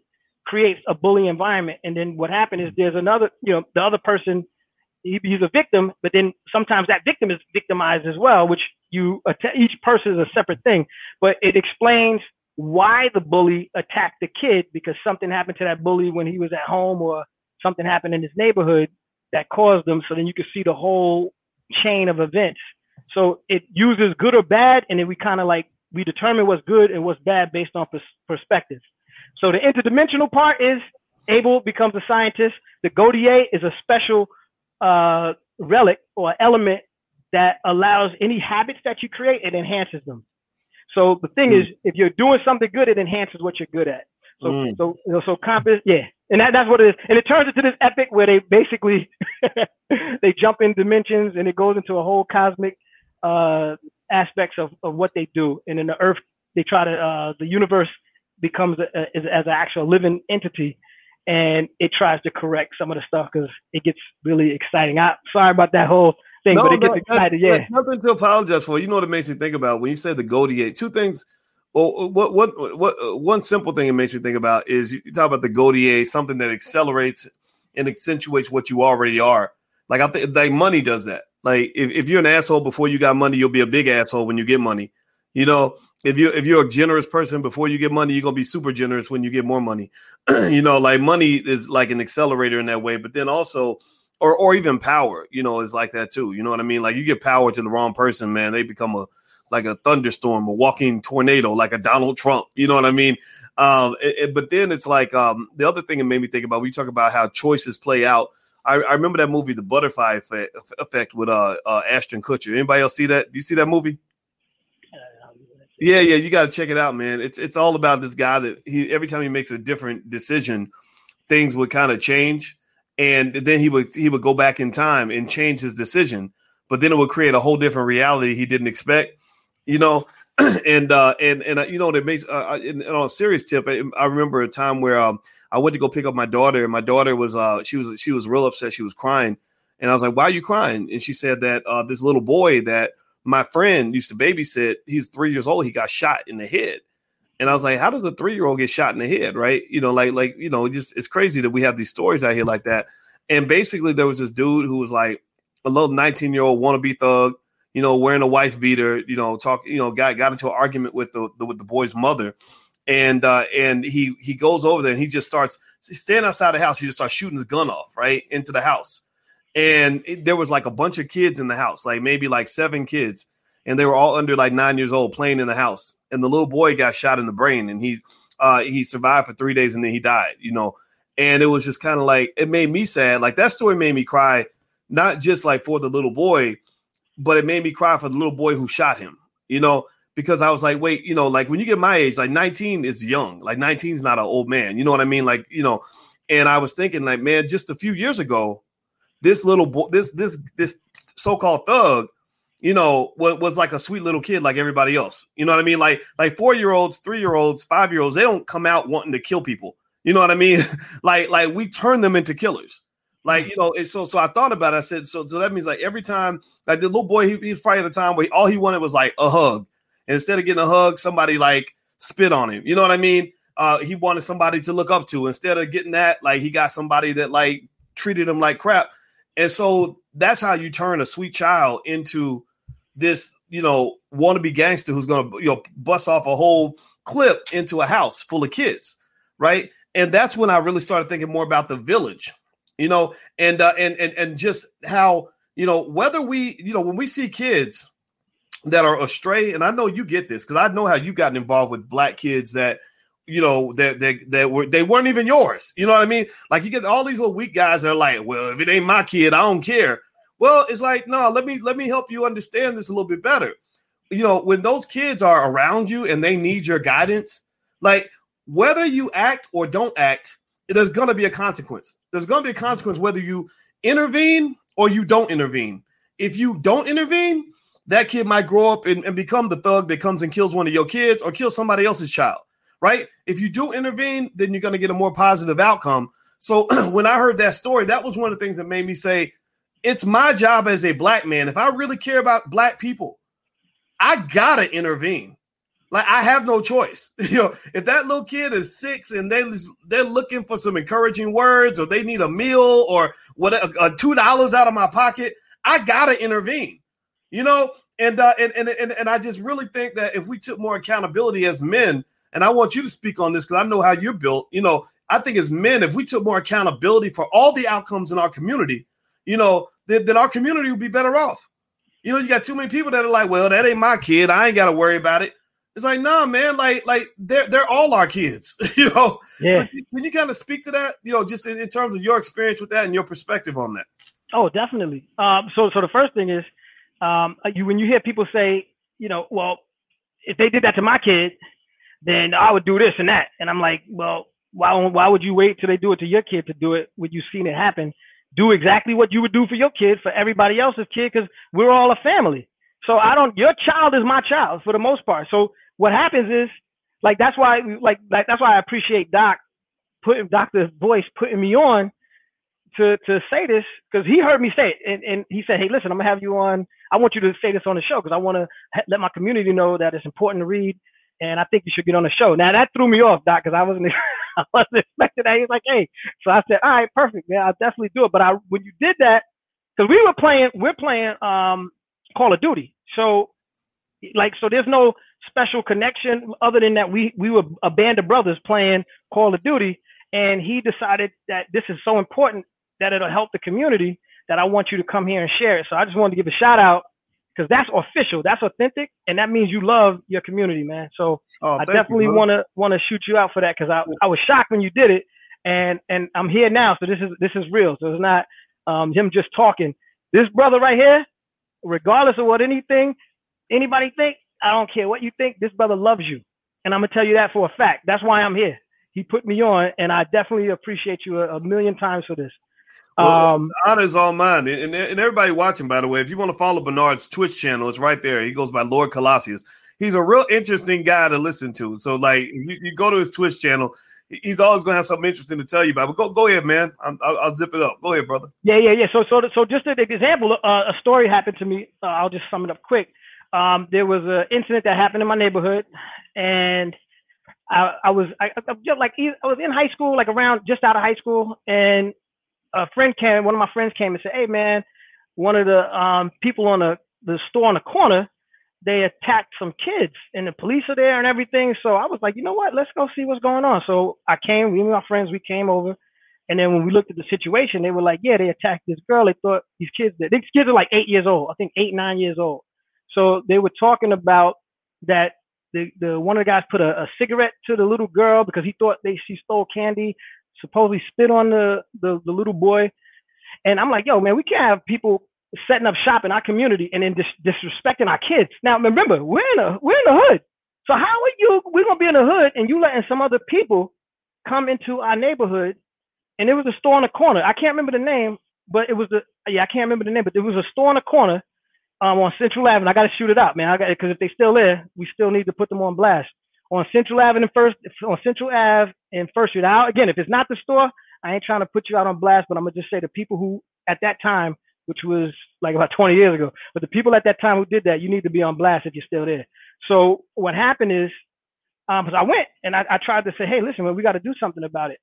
creates a bully environment. And then what happened is there's another, you know, the other person, he, he's a victim, but then sometimes that victim is victimized as well, which you each person is a separate thing. But it explains why the bully attacked the kid because something happened to that bully when he was at home or something happened in his neighborhood that caused them. So then you can see the whole chain of events. So it uses good or bad, and then we kind of like we determine what's good and what's bad based on pers- perspective. So the interdimensional part is Abel becomes a scientist. The GoDA is a special uh, relic or element that allows any habits that you create, it enhances them. So the thing mm. is, if you're doing something good, it enhances what you're good at. So mm. so you know, so compass, yeah, and that, that's what it is. And it turns into this epic where they basically they jump in dimensions and it goes into a whole cosmic uh, aspects of, of what they do. And in the Earth, they try to uh, the universe becomes a, a, as, as an actual living entity, and it tries to correct some of the stuff because it gets really exciting. I sorry about that whole thing, no, but it gets no, excited. Yeah, nothing to apologize for. You know what it makes me think about when you said the GoDA. Two things. Well, uh, what what what uh, one simple thing it makes me think about is you talk about the GoDA, something that accelerates and accentuates what you already are. Like I think like money does that. Like if, if you're an asshole before you got money, you'll be a big asshole when you get money. You know, if you if you're a generous person before you get money, you're gonna be super generous when you get more money. you know, like money is like an accelerator in that way, but then also or or even power, you know, is like that too. You know what I mean? Like you get power to the wrong person, man, they become a like a thunderstorm, a walking tornado, like a Donald Trump. You know what I mean? Um, it, it, but then it's like um, the other thing it made me think about. We talk about how choices play out. I, I remember that movie, The Butterfly Effect, effect with uh, uh, Ashton Kutcher. Anybody else see that? Do you see that movie? Yeah, yeah, you got to check it out, man. It's it's all about this guy that he every time he makes a different decision, things would kind of change and then he would he would go back in time and change his decision but then it would create a whole different reality he didn't expect you know? And uh and and uh, you know it makes uh, and, and on a serious tip I, I, remember a time where um i went to go pick up my daughter and my daughter was uh she was she was real upset she was crying. And i was like why are you crying? And she said that uh this little boy that my friend used to babysit he's three years old he got shot in the head and I was like, how does a three year old get shot in the head? Right. You know, like, like, you know, just it's crazy that we have these stories out here like that. And basically, there was this dude who was like a little 19 year old wannabe thug, you know, wearing a wife beater, you know, talk, you know, got, got into an argument with the, the with the boy's mother. And, uh, and he, he goes over there and he just starts standing outside the house. He just starts shooting his gun off right into the house. And it, there was like a bunch of kids in the house, like maybe like seven kids and they were all under like nine years old playing in the house. And the little boy got shot in the brain, and he uh, he survived for three days, and then he died. You know, and it was just kind of like it made me sad. Like that story made me cry, not just like for the little boy, but it made me cry for the little boy who shot him. You know, because I was like, wait, you know, like when you get my age, like 19 is young. Like 19 is not an old man. You know what I mean? Like, you know, and I was thinking, like, man, just a few years ago, this little boy, this this this so-called thug you know, was, was like a sweet little kid like everybody else. You know what I mean? Like like four year olds, three year olds, five year olds, they don't come out wanting to kill people. You know what I mean? like like we turn them into killers. Like you know, and so so I thought about it. I said so so that means like every time like the little boy he, he's probably at a time where all he wanted was like a hug. And instead of getting a hug, somebody like spit on him. You know what I mean? Uh, he wanted somebody to look up to. Instead of getting that, like he got somebody that like treated him like crap. And so that's how you turn a sweet child into this, you know, wannabe gangster who's gonna you know bust off a whole clip into a house full of kids, right? And that's when I really started thinking more about the village, you know, and uh, and and and just how you know whether we you know when we see kids that are astray, and I know you get this because I know how you gotten involved with black kids that you know that that that were they weren't even yours. You know what I mean? Like you get all these little weak guys that are like, well, if it ain't my kid, I don't care. Well, it's like, no, let me let me help you understand this a little bit better. You know, when those kids are around you and they need your guidance, like whether you act or don't act, there's going to be a consequence. There's going to be a consequence whether you intervene or you don't intervene. If you don't intervene, that kid might grow up and, and become the thug that comes and kills one of your kids or kills somebody else's child, right? If you do intervene, then you're going to get a more positive outcome. So when I heard that story, that was one of the things that made me say, it's my job as a black man. If I really care about black people, I gotta intervene. Like I have no choice. You know, if that little kid is six and they they're looking for some encouraging words or they need a meal or what a, two dollars out of my pocket, I gotta intervene. You know, and, uh, and and and and I just really think that if we took more accountability as men, and I want you to speak on this because I know how you're built. You know, I think as men, if we took more accountability for all the outcomes in our community, you know, then, then our community would be better off. You know, you got too many people that are like, well, that ain't my kid. I ain't got to worry about it. It's like, nah, man, like, like they're they're all our kids, you know. Yeah. So can you kind of speak to that, you know, just in, in, terms of your experience with that and your perspective on that? Oh, definitely. Um, so so the first thing is, um, you when you hear people say, you know, well, if they did that to my kid, then I would do this and that, and I'm like, well, why why would you wait till they do it to your kid to do it when you've seen it happen? Do exactly what you would do for your kid, for everybody else's kid, because we're all a family. So I don't. Your child is my child for the most part. So what happens is, like that's why, like, like that's why I appreciate Doc putting Doctor's voice putting me on to to say this because he heard me say it and, and he said, hey, listen, I'm gonna have you on. I want you to say this on the show because I want to ha- let my community know that it's important to read, and I think you should get on the show. Now that threw me off, Doc, because I wasn't I wasn't expecting that. He was like, hey. So I said, all right, perfect, man. I'll definitely do it. But I when you did that, because we were playing, we're playing um Call of Duty. So like so there's no special connection other than that we we were a band of brothers playing Call of Duty and he decided that this is so important that it'll help the community that I want you to come here and share it. So I just wanted to give a shout out because that's official, that's authentic, and that means you love your community, man. So oh, I definitely want to want to shoot you out for that because I I was shocked when you did it, and and I'm here now, so this is this is real. So it's not um, him just talking. This brother right here, regardless of what anything anybody think, I don't care what you think. This brother loves you, and I'm gonna tell you that for a fact. That's why I'm here. He put me on, and I definitely appreciate you a, a million times for this. Well, um, honor is all mine, and, and everybody watching. By the way, if you want to follow Bernard's Twitch channel, it's right there. He goes by Lord Colossius. He's a real interesting guy to listen to. So, like, you, you go to his Twitch channel, he's always going to have something interesting to tell you about. But go, go ahead, man. i will zip it up. Go ahead, brother. Yeah, yeah, yeah. So, so, so just an example, uh, a story happened to me. Uh, I'll just sum it up quick. Um, there was an incident that happened in my neighborhood, and I, I was I, I just like I was in high school, like around just out of high school, and a friend came, one of my friends came and said, "Hey, man, one of the um, people on the the store on the corner, they attacked some kids, and the police are there and everything." So I was like, you know what? Let's go see what's going on. So I came, me and my friends, we came over, and then when we looked at the situation, they were like, "Yeah, they attacked this girl. They thought these kids, these kids are like eight years old, I think eight, nine years old." So they were talking about that the, the one of the guys put a, a, cigarette to the little girl because he thought they she stole candy supposedly spit on the, the, the little boy. And I'm like, yo, man, we can't have people setting up shop in our community and then dis- disrespecting our kids. Now, remember, we're in a we're in the hood. So how are you? We're gonna be in the hood, and you letting some other people come into our neighborhood? And it was a store on the corner. I can't remember the name, but it was the yeah, I can't remember the name, but it was a store on the corner. um, on Central Avenue. I got to shoot it out, man. I got because if they still there, we still need to put them on blast on Central Avenue first on Central Ave and First Street. Now, again, if it's not the store, I ain't trying to put you out on blast, but I'm gonna just say the people who at that time, which was like about 20 years ago, but the people at that time who did that, you need to be on blast if you're still there. So what happened is, um, because I went and I, I tried to say, hey, listen, we got to do something about it.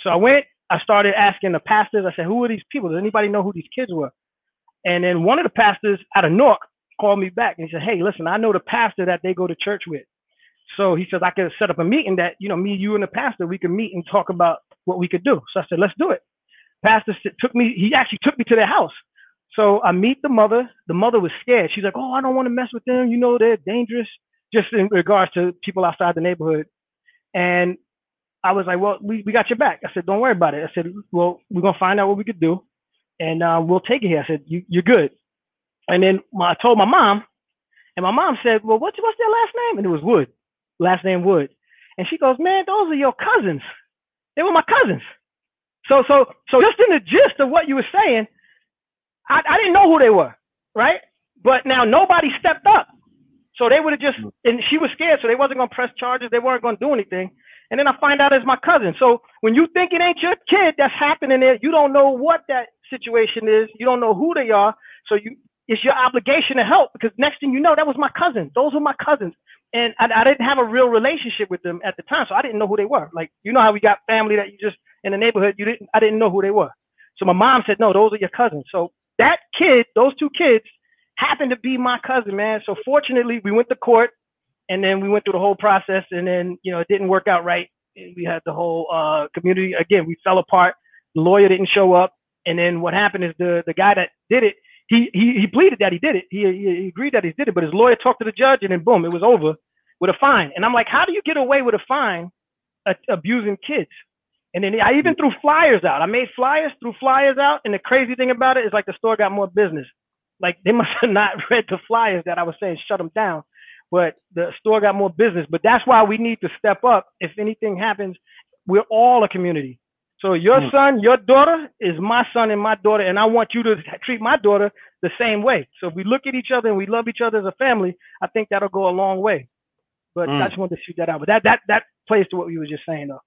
So I went, I started asking the pastors. I said, who are these people? Does anybody know who these kids were? And then one of the pastors out of Newark called me back and he said, hey, listen, I know the pastor that they go to church with. So he says I could set up a meeting that you know me, you, and the pastor we could meet and talk about what we could do. So I said, let's do it. Pastor took me. He actually took me to their house. So I meet the mother. The mother was scared. She's like, "Oh, I don't want to mess with them. You know, they're dangerous." Just in regards to people outside the neighborhood. And I was like, "Well, we, we got your back." I said, "Don't worry about it." I said, "Well, we're gonna find out what we could do, and uh, we'll take it here." I said, you, "You're good." And then my, I told my mom, and my mom said, "Well, what's what's their last name?" And it was Wood last name Wood. And she goes, Man, those are your cousins. They were my cousins. So so so just in the gist of what you were saying, I, I didn't know who they were, right? But now nobody stepped up. So they would have just mm. and she was scared, so they wasn't gonna press charges, they weren't gonna do anything. And then I find out it's my cousin. So when you think it ain't your kid that's happening there, you don't know what that situation is, you don't know who they are. So you it's your obligation to help because next thing you know, that was my cousin. Those were my cousins and I, I, didn't have a real relationship with them at the time, so I didn't know who they were. Like you know how we got family that you just in the neighborhood, you didn't I didn't know who they were. So my mom said, "No, those are your cousins." So that kid, those two kids, happened to be my cousin, man. So fortunately, we went to court, and then we went through the whole process, and then you know it didn't work out right. We had the whole uh, community again. We fell apart. The lawyer didn't show up, and then what happened is the the guy that did it he, he, he pleaded that he did it. He, he agreed that he did it, but his lawyer talked to the judge and then boom, it was over with a fine. And I'm like, how do you get away with a fine abusing kids? And then I even threw flyers out. I made flyers, threw flyers out. And the crazy thing about it is like the store got more business. Like they must have not read the flyers that I was saying shut them down. But the store got more business. But that's why we need to step up. If anything happens, we're all a community. So your mm. son, your daughter is my son and my daughter, and I want you to treat my daughter the same way. So if we look at each other and we love each other as a family, I think that'll go a long way. But mm. I just wanted to shoot that out. But that that that plays to what you were just saying, though.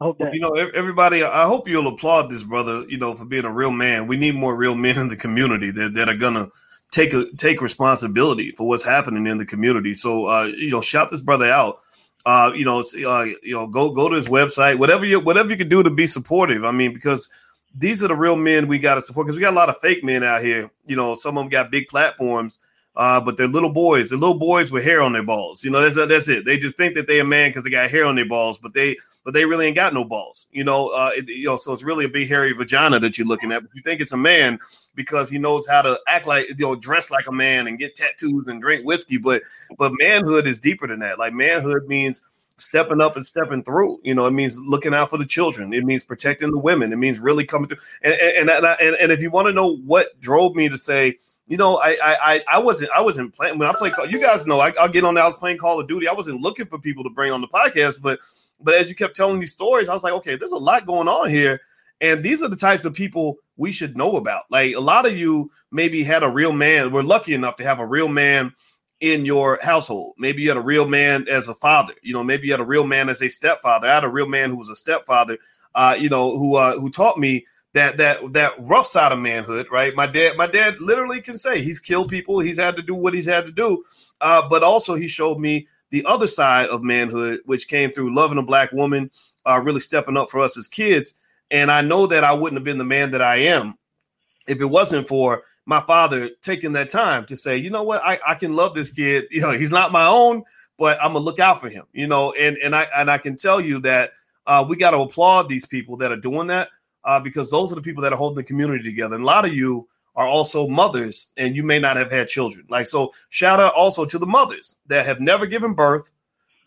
I hope that you know everybody. I hope you'll applaud this brother. You know for being a real man. We need more real men in the community that that are gonna take a take responsibility for what's happening in the community. So uh, you know, shout this brother out uh, you know, uh, you know, go go to his website, whatever you whatever you can do to be supportive. I mean, because these are the real men we got to support. Because we got a lot of fake men out here. You know, some of them got big platforms, uh, but they're little boys. They're little boys with hair on their balls. You know, that's that's it. They just think that they're a man because they got hair on their balls, but they but they really ain't got no balls. You know, uh, it, you know, so it's really a big hairy vagina that you're looking at. But you think it's a man because he knows how to act like you know, dress like a man and get tattoos and drink whiskey. But but manhood is deeper than that. Like manhood means stepping up and stepping through. You know, it means looking out for the children. It means protecting the women. It means really coming through. And and and, and, and if you want to know what drove me to say, you know, I I I wasn't I wasn't playing when I play. You guys know I, will get on. I was playing Call of Duty. I wasn't looking for people to bring on the podcast, but but as you kept telling these stories, I was like, okay, there's a lot going on here. And these are the types of people we should know about. Like a lot of you maybe had a real man. We're lucky enough to have a real man in your household. Maybe you had a real man as a father. You know, maybe you had a real man as a stepfather. I had a real man who was a stepfather. Uh, you know, who uh, who taught me that that that rough side of manhood. Right. My dad, my dad literally can say he's killed people. He's had to do what he's had to do. Uh, but also he showed me the other side of manhood, which came through loving a black woman, uh, really stepping up for us as kids. And I know that I wouldn't have been the man that I am if it wasn't for my father taking that time to say, you know what, I, I can love this kid. You know, he's not my own, but I'm gonna look out for him. You know, and and I and I can tell you that uh, we got to applaud these people that are doing that uh, because those are the people that are holding the community together. And a lot of you are also mothers, and you may not have had children. Like so, shout out also to the mothers that have never given birth,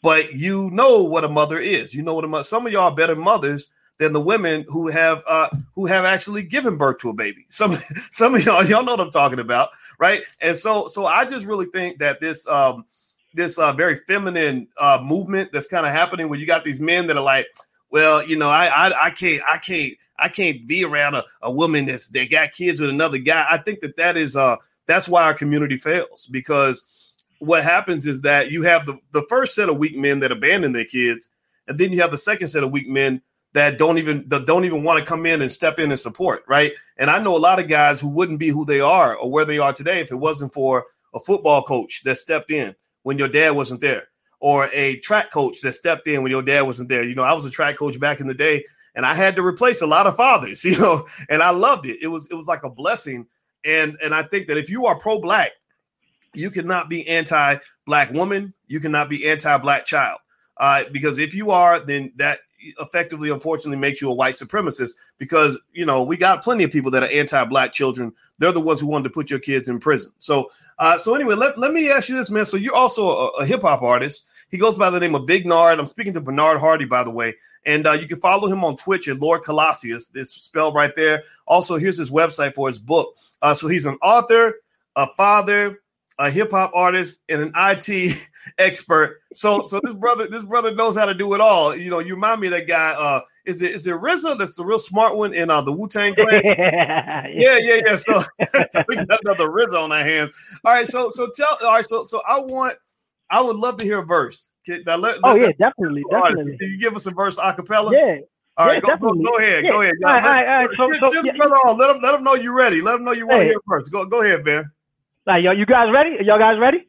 but you know what a mother is. You know what a mother. Some of y'all are better mothers than the women who have uh, who have actually given birth to a baby. Some some of y'all y'all know what I'm talking about, right? And so so I just really think that this um, this uh, very feminine uh, movement that's kind of happening where you got these men that are like, well, you know, I I, I can't I can't I can't be around a, a woman that's that got kids with another guy. I think that that is uh that's why our community fails because what happens is that you have the, the first set of weak men that abandon their kids, and then you have the second set of weak men that don't even that don't even want to come in and step in and support, right? And I know a lot of guys who wouldn't be who they are or where they are today if it wasn't for a football coach that stepped in when your dad wasn't there, or a track coach that stepped in when your dad wasn't there. You know, I was a track coach back in the day, and I had to replace a lot of fathers, you know, and I loved it. It was it was like a blessing. And and I think that if you are pro-black, you cannot be anti-black woman, you cannot be anti-black child. Uh, because if you are, then that effectively, unfortunately, makes you a white supremacist because you know we got plenty of people that are anti-black children. They're the ones who wanted to put your kids in prison. So, uh, so anyway, let, let me ask you this, man. So you're also a, a hip hop artist. He goes by the name of Big Nard. I'm speaking to Bernard Hardy, by the way. And uh, you can follow him on Twitch at Lord Colassius. It's spelled right there. Also, here's his website for his book. Uh, so he's an author, a father, a hip hop artist, and an IT expert. So, so this brother, this brother knows how to do it all. You know, you remind me of that guy. Uh, is it is it RZA? That's the real smart one in uh, the Wu Tang Clan. yeah, yeah, yeah. So, so we got another RZA on our hands. All right, so so tell. All right, so so I want. I would love to hear a verse. Now, let, oh yeah, definitely, definitely. Right, can you give us a verse a cappella? Yeah. All right, yeah, go, go, go, ahead. Yeah. Go ahead. All right, all right, all right. So, just, so, just yeah. on. Let them let them know you're ready. Let them know you want hey. to hear first. Go go ahead, man. All right, y'all, you guys ready? Y'all guys ready?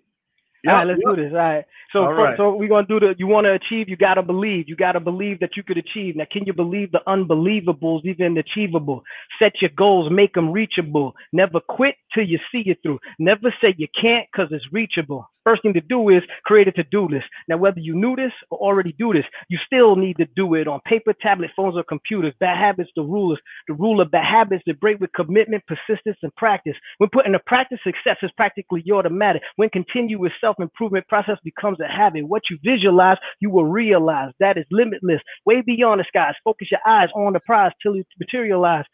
Yep, All right, let's yep. do this. All right. So, right. so we're gonna do the. You want to achieve, you gotta believe. You gotta believe that you could achieve. Now, can you believe the unbelievables, even achievable? Set your goals, make them reachable. Never quit till you see it through. Never say you can't, cause it's reachable. First thing to do is create a to-do list. Now, whether you knew this or already do this, you still need to do it on paper, tablet, phones, or computers. Bad habits, the rulers, the rule of bad habits, the break with commitment, persistence, and practice. When put into practice, success is practically automatic. When continuous self-improvement process becomes a habit, what you visualize, you will realize that is limitless. Way beyond the skies. Focus your eyes on the prize till it materializes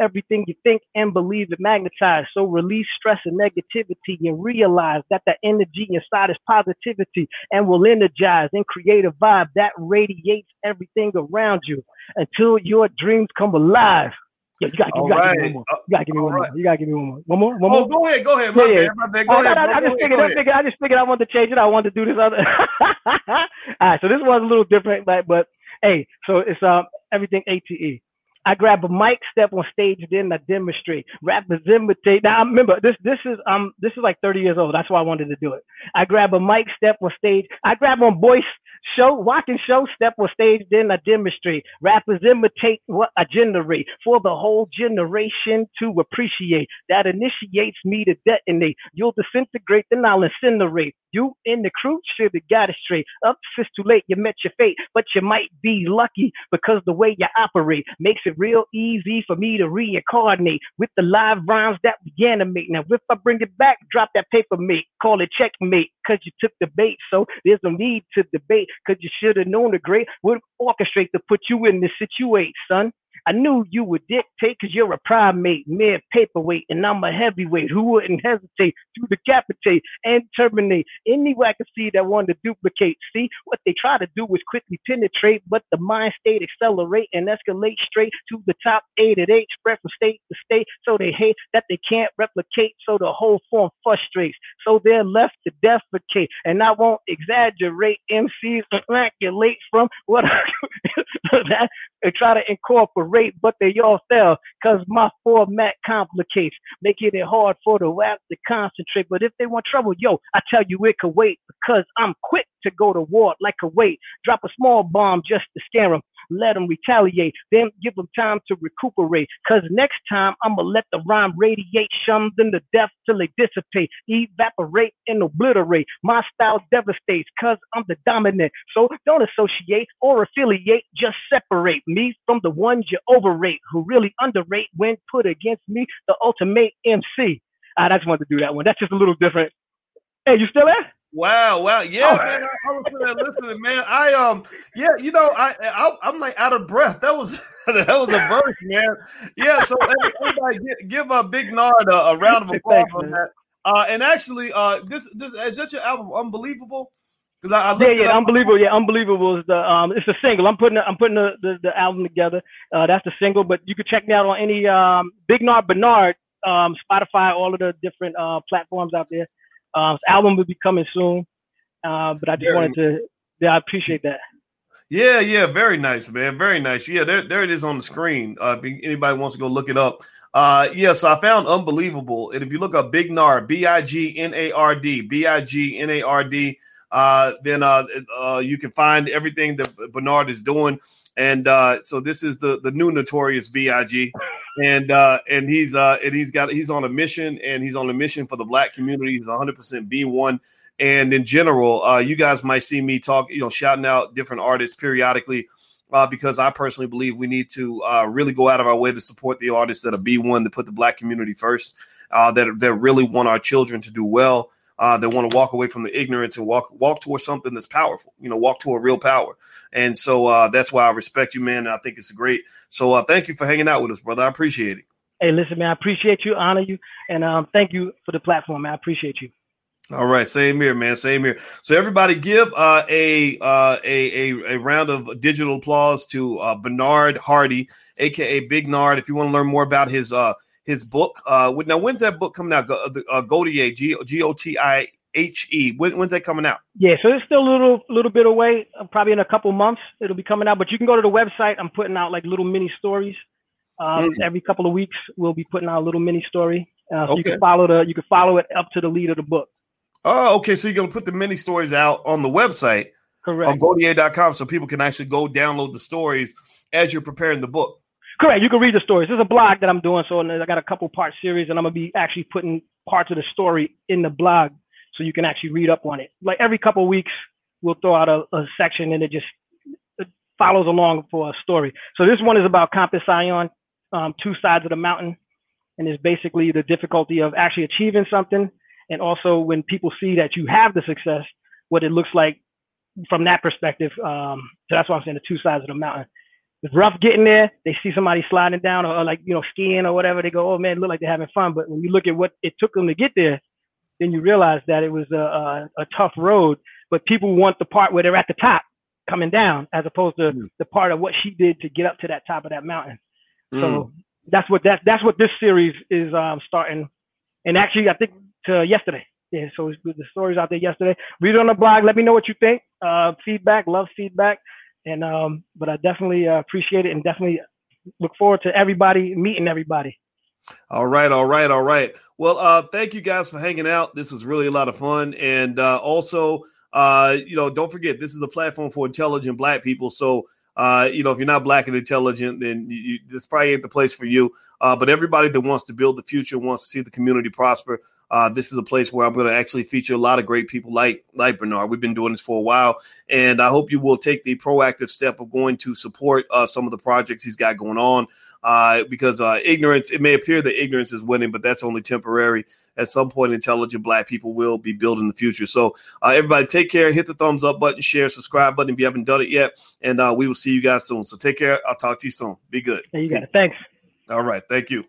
everything you think and believe it magnetized. So release stress and negativity and realize that the energy inside is positivity and will energize and create a vibe that radiates everything around you until your dreams come alive. Yeah, you gotta, you gotta right. give me one more. You gotta give me one right. more. You gotta give me one more. One more. One oh, go ahead. Go ahead. My yeah, bad. My bad. Go oh, ahead. I, I, I just figured. I figured. I just figured. I wanted to change it. I wanted to do this other. All right. So this was a little different, but but hey, so it's um everything ATE. I grab a mic, step on stage, then I demonstrate. Rappers imitate. Now I remember, this this is um this is like 30 years old. That's why I wanted to do it. I grab a mic, step on stage. I grab on voice show, walking show, step on stage, then I demonstrate. Rappers imitate what I generate for the whole generation to appreciate. That initiates me to detonate. You'll disintegrate, then I'll incinerate. You in the crew should have got it straight. Up, it's too late. You met your fate, but you might be lucky because the way you operate makes it real easy for me to reincarnate with the live rhymes that we animate. Now, if I bring it back, drop that paper, mate. Call it checkmate because you took the bait. So there's no need to debate because you should have known the great would orchestrate to put you in this situation, son. I knew you would dictate because you're a primate, mere paperweight, and I'm a heavyweight who wouldn't hesitate to decapitate and terminate any see that wanted to duplicate. See, what they try to do is quickly penetrate, but the mind state accelerate and escalate straight to the top eight at eight, spread from state to state. So they hate that they can't replicate, so the whole form frustrates. So they're left to defecate. And I won't exaggerate MCs immaculate from what I that and try to incorporate, but they all fail because my format complicates, making it hard for the rap to concentrate. But if they want trouble, yo, I tell you it could wait because I'm quick to go to war like a weight. Drop a small bomb just to scare them let them retaliate, then give them time to recuperate. Cause next time I'ma let the rhyme radiate, shun them to death till they dissipate, evaporate and obliterate. My style devastates cause I'm the dominant. So don't associate or affiliate, just separate me from the ones you overrate, who really underrate when put against me, the ultimate MC. Ah, I just wanted to do that one. That's just a little different. Hey, you still there? Wow, wow, yeah, oh. man. I, I was listening, man. I um, yeah, you know, I, I am like out of breath. That was that was a verse, man. Yeah, so everybody give, give a big nod a, a round of applause Thanks, on that. Uh, and actually, uh, this this is this your album, Unbelievable. Because I, I yeah, yeah, unbelievable. Yeah, unbelievable is the um, it's a single. I'm putting I'm putting the, the, the album together. Uh, that's the single, but you can check me out on any um, Big Nard Bernard um, Spotify, all of the different uh, platforms out there. Uh, album will be coming soon, uh, but I just very wanted to. Yeah, I appreciate that. Yeah, yeah, very nice, man. Very nice. Yeah, there, there it is on the screen. Uh, if anybody wants to go look it up. Uh, yeah, so I found unbelievable. And if you look up Big Nard, B I G N A R D, B I G N A R D, uh, then uh, uh, you can find everything that Bernard is doing. And uh, so this is the the new notorious Big, and uh, and he's uh, and he's got he's on a mission, and he's on a mission for the black community. He's 100 percent B one and in general, uh, you guys might see me talk, you know, shouting out different artists periodically. Uh, because I personally believe we need to uh, really go out of our way to support the artists that are B1 to put the black community first, uh, that, that really want our children to do well, uh, that want to walk away from the ignorance and walk walk towards something that's powerful, you know, walk toward real power. And so uh, that's why I respect you, man. And I think it's great. So uh, thank you for hanging out with us, brother. I appreciate it. Hey, listen, man, I appreciate you, honor you, and um, thank you for the platform, man. I appreciate you. All right, same here, man. Same here. So everybody, give uh, a, uh, a, a a round of digital applause to uh, Bernard Hardy, aka Big Nard. If you want to learn more about his uh his book, uh, now when's that book coming out? Go, uh, Gotier, G O T I H E. When, when's that coming out? Yeah, so it's still a little little bit away. Uh, probably in a couple months it'll be coming out. But you can go to the website. I'm putting out like little mini stories. Um, mm. Every couple of weeks we'll be putting out a little mini story. Uh, so okay. you can follow the you can follow it up to the lead of the book. Oh, okay. So you're gonna put the mini stories out on the website, correct? On Gotier.com, so people can actually go download the stories as you're preparing the book. Correct. You can read the stories. There's a blog that I'm doing, so I got a couple part series, and I'm gonna be actually putting parts of the story in the blog, so you can actually read up on it. Like every couple weeks, we'll throw out a, a section, and it just it follows along for a story. So this one is about Compton Sion, um, two sides of the mountain, and is basically the difficulty of actually achieving something and also when people see that you have the success, what it looks like from that perspective. Um, so that's why I'm saying the two sides of the mountain. It's rough getting there. They see somebody sliding down or, or like you know skiing or whatever. They go, "Oh man, look like they're having fun." But when you look at what it took them to get there, then you realize that it was a, a, a tough road. But people want the part where they're at the top, coming down, as opposed to mm. the part of what she did to get up to that top of that mountain. Mm. So that's what that that's what this series is um, starting. And actually, I think to yesterday. Yeah, so the stories out there yesterday. Read it on the blog. Let me know what you think. Uh, feedback, love feedback, and um, but I definitely uh, appreciate it and definitely look forward to everybody meeting everybody. All right, all right, all right. Well, uh, thank you guys for hanging out. This was really a lot of fun, and uh, also, uh, you know, don't forget this is the platform for intelligent Black people. So uh, you know, if you're not black and intelligent, then you, you, this probably ain't the place for you. Uh, but everybody that wants to build the future, wants to see the community prosper, uh, this is a place where I'm going to actually feature a lot of great people like like Bernard. We've been doing this for a while, and I hope you will take the proactive step of going to support uh, some of the projects he's got going on. Uh, because uh, ignorance, it may appear that ignorance is winning, but that's only temporary. At some point, intelligent Black people will be building the future. So, uh, everybody, take care. Hit the thumbs up button, share, subscribe button if you haven't done it yet, and uh, we will see you guys soon. So, take care. I'll talk to you soon. Be good. you got it. Thanks. All right. Thank you.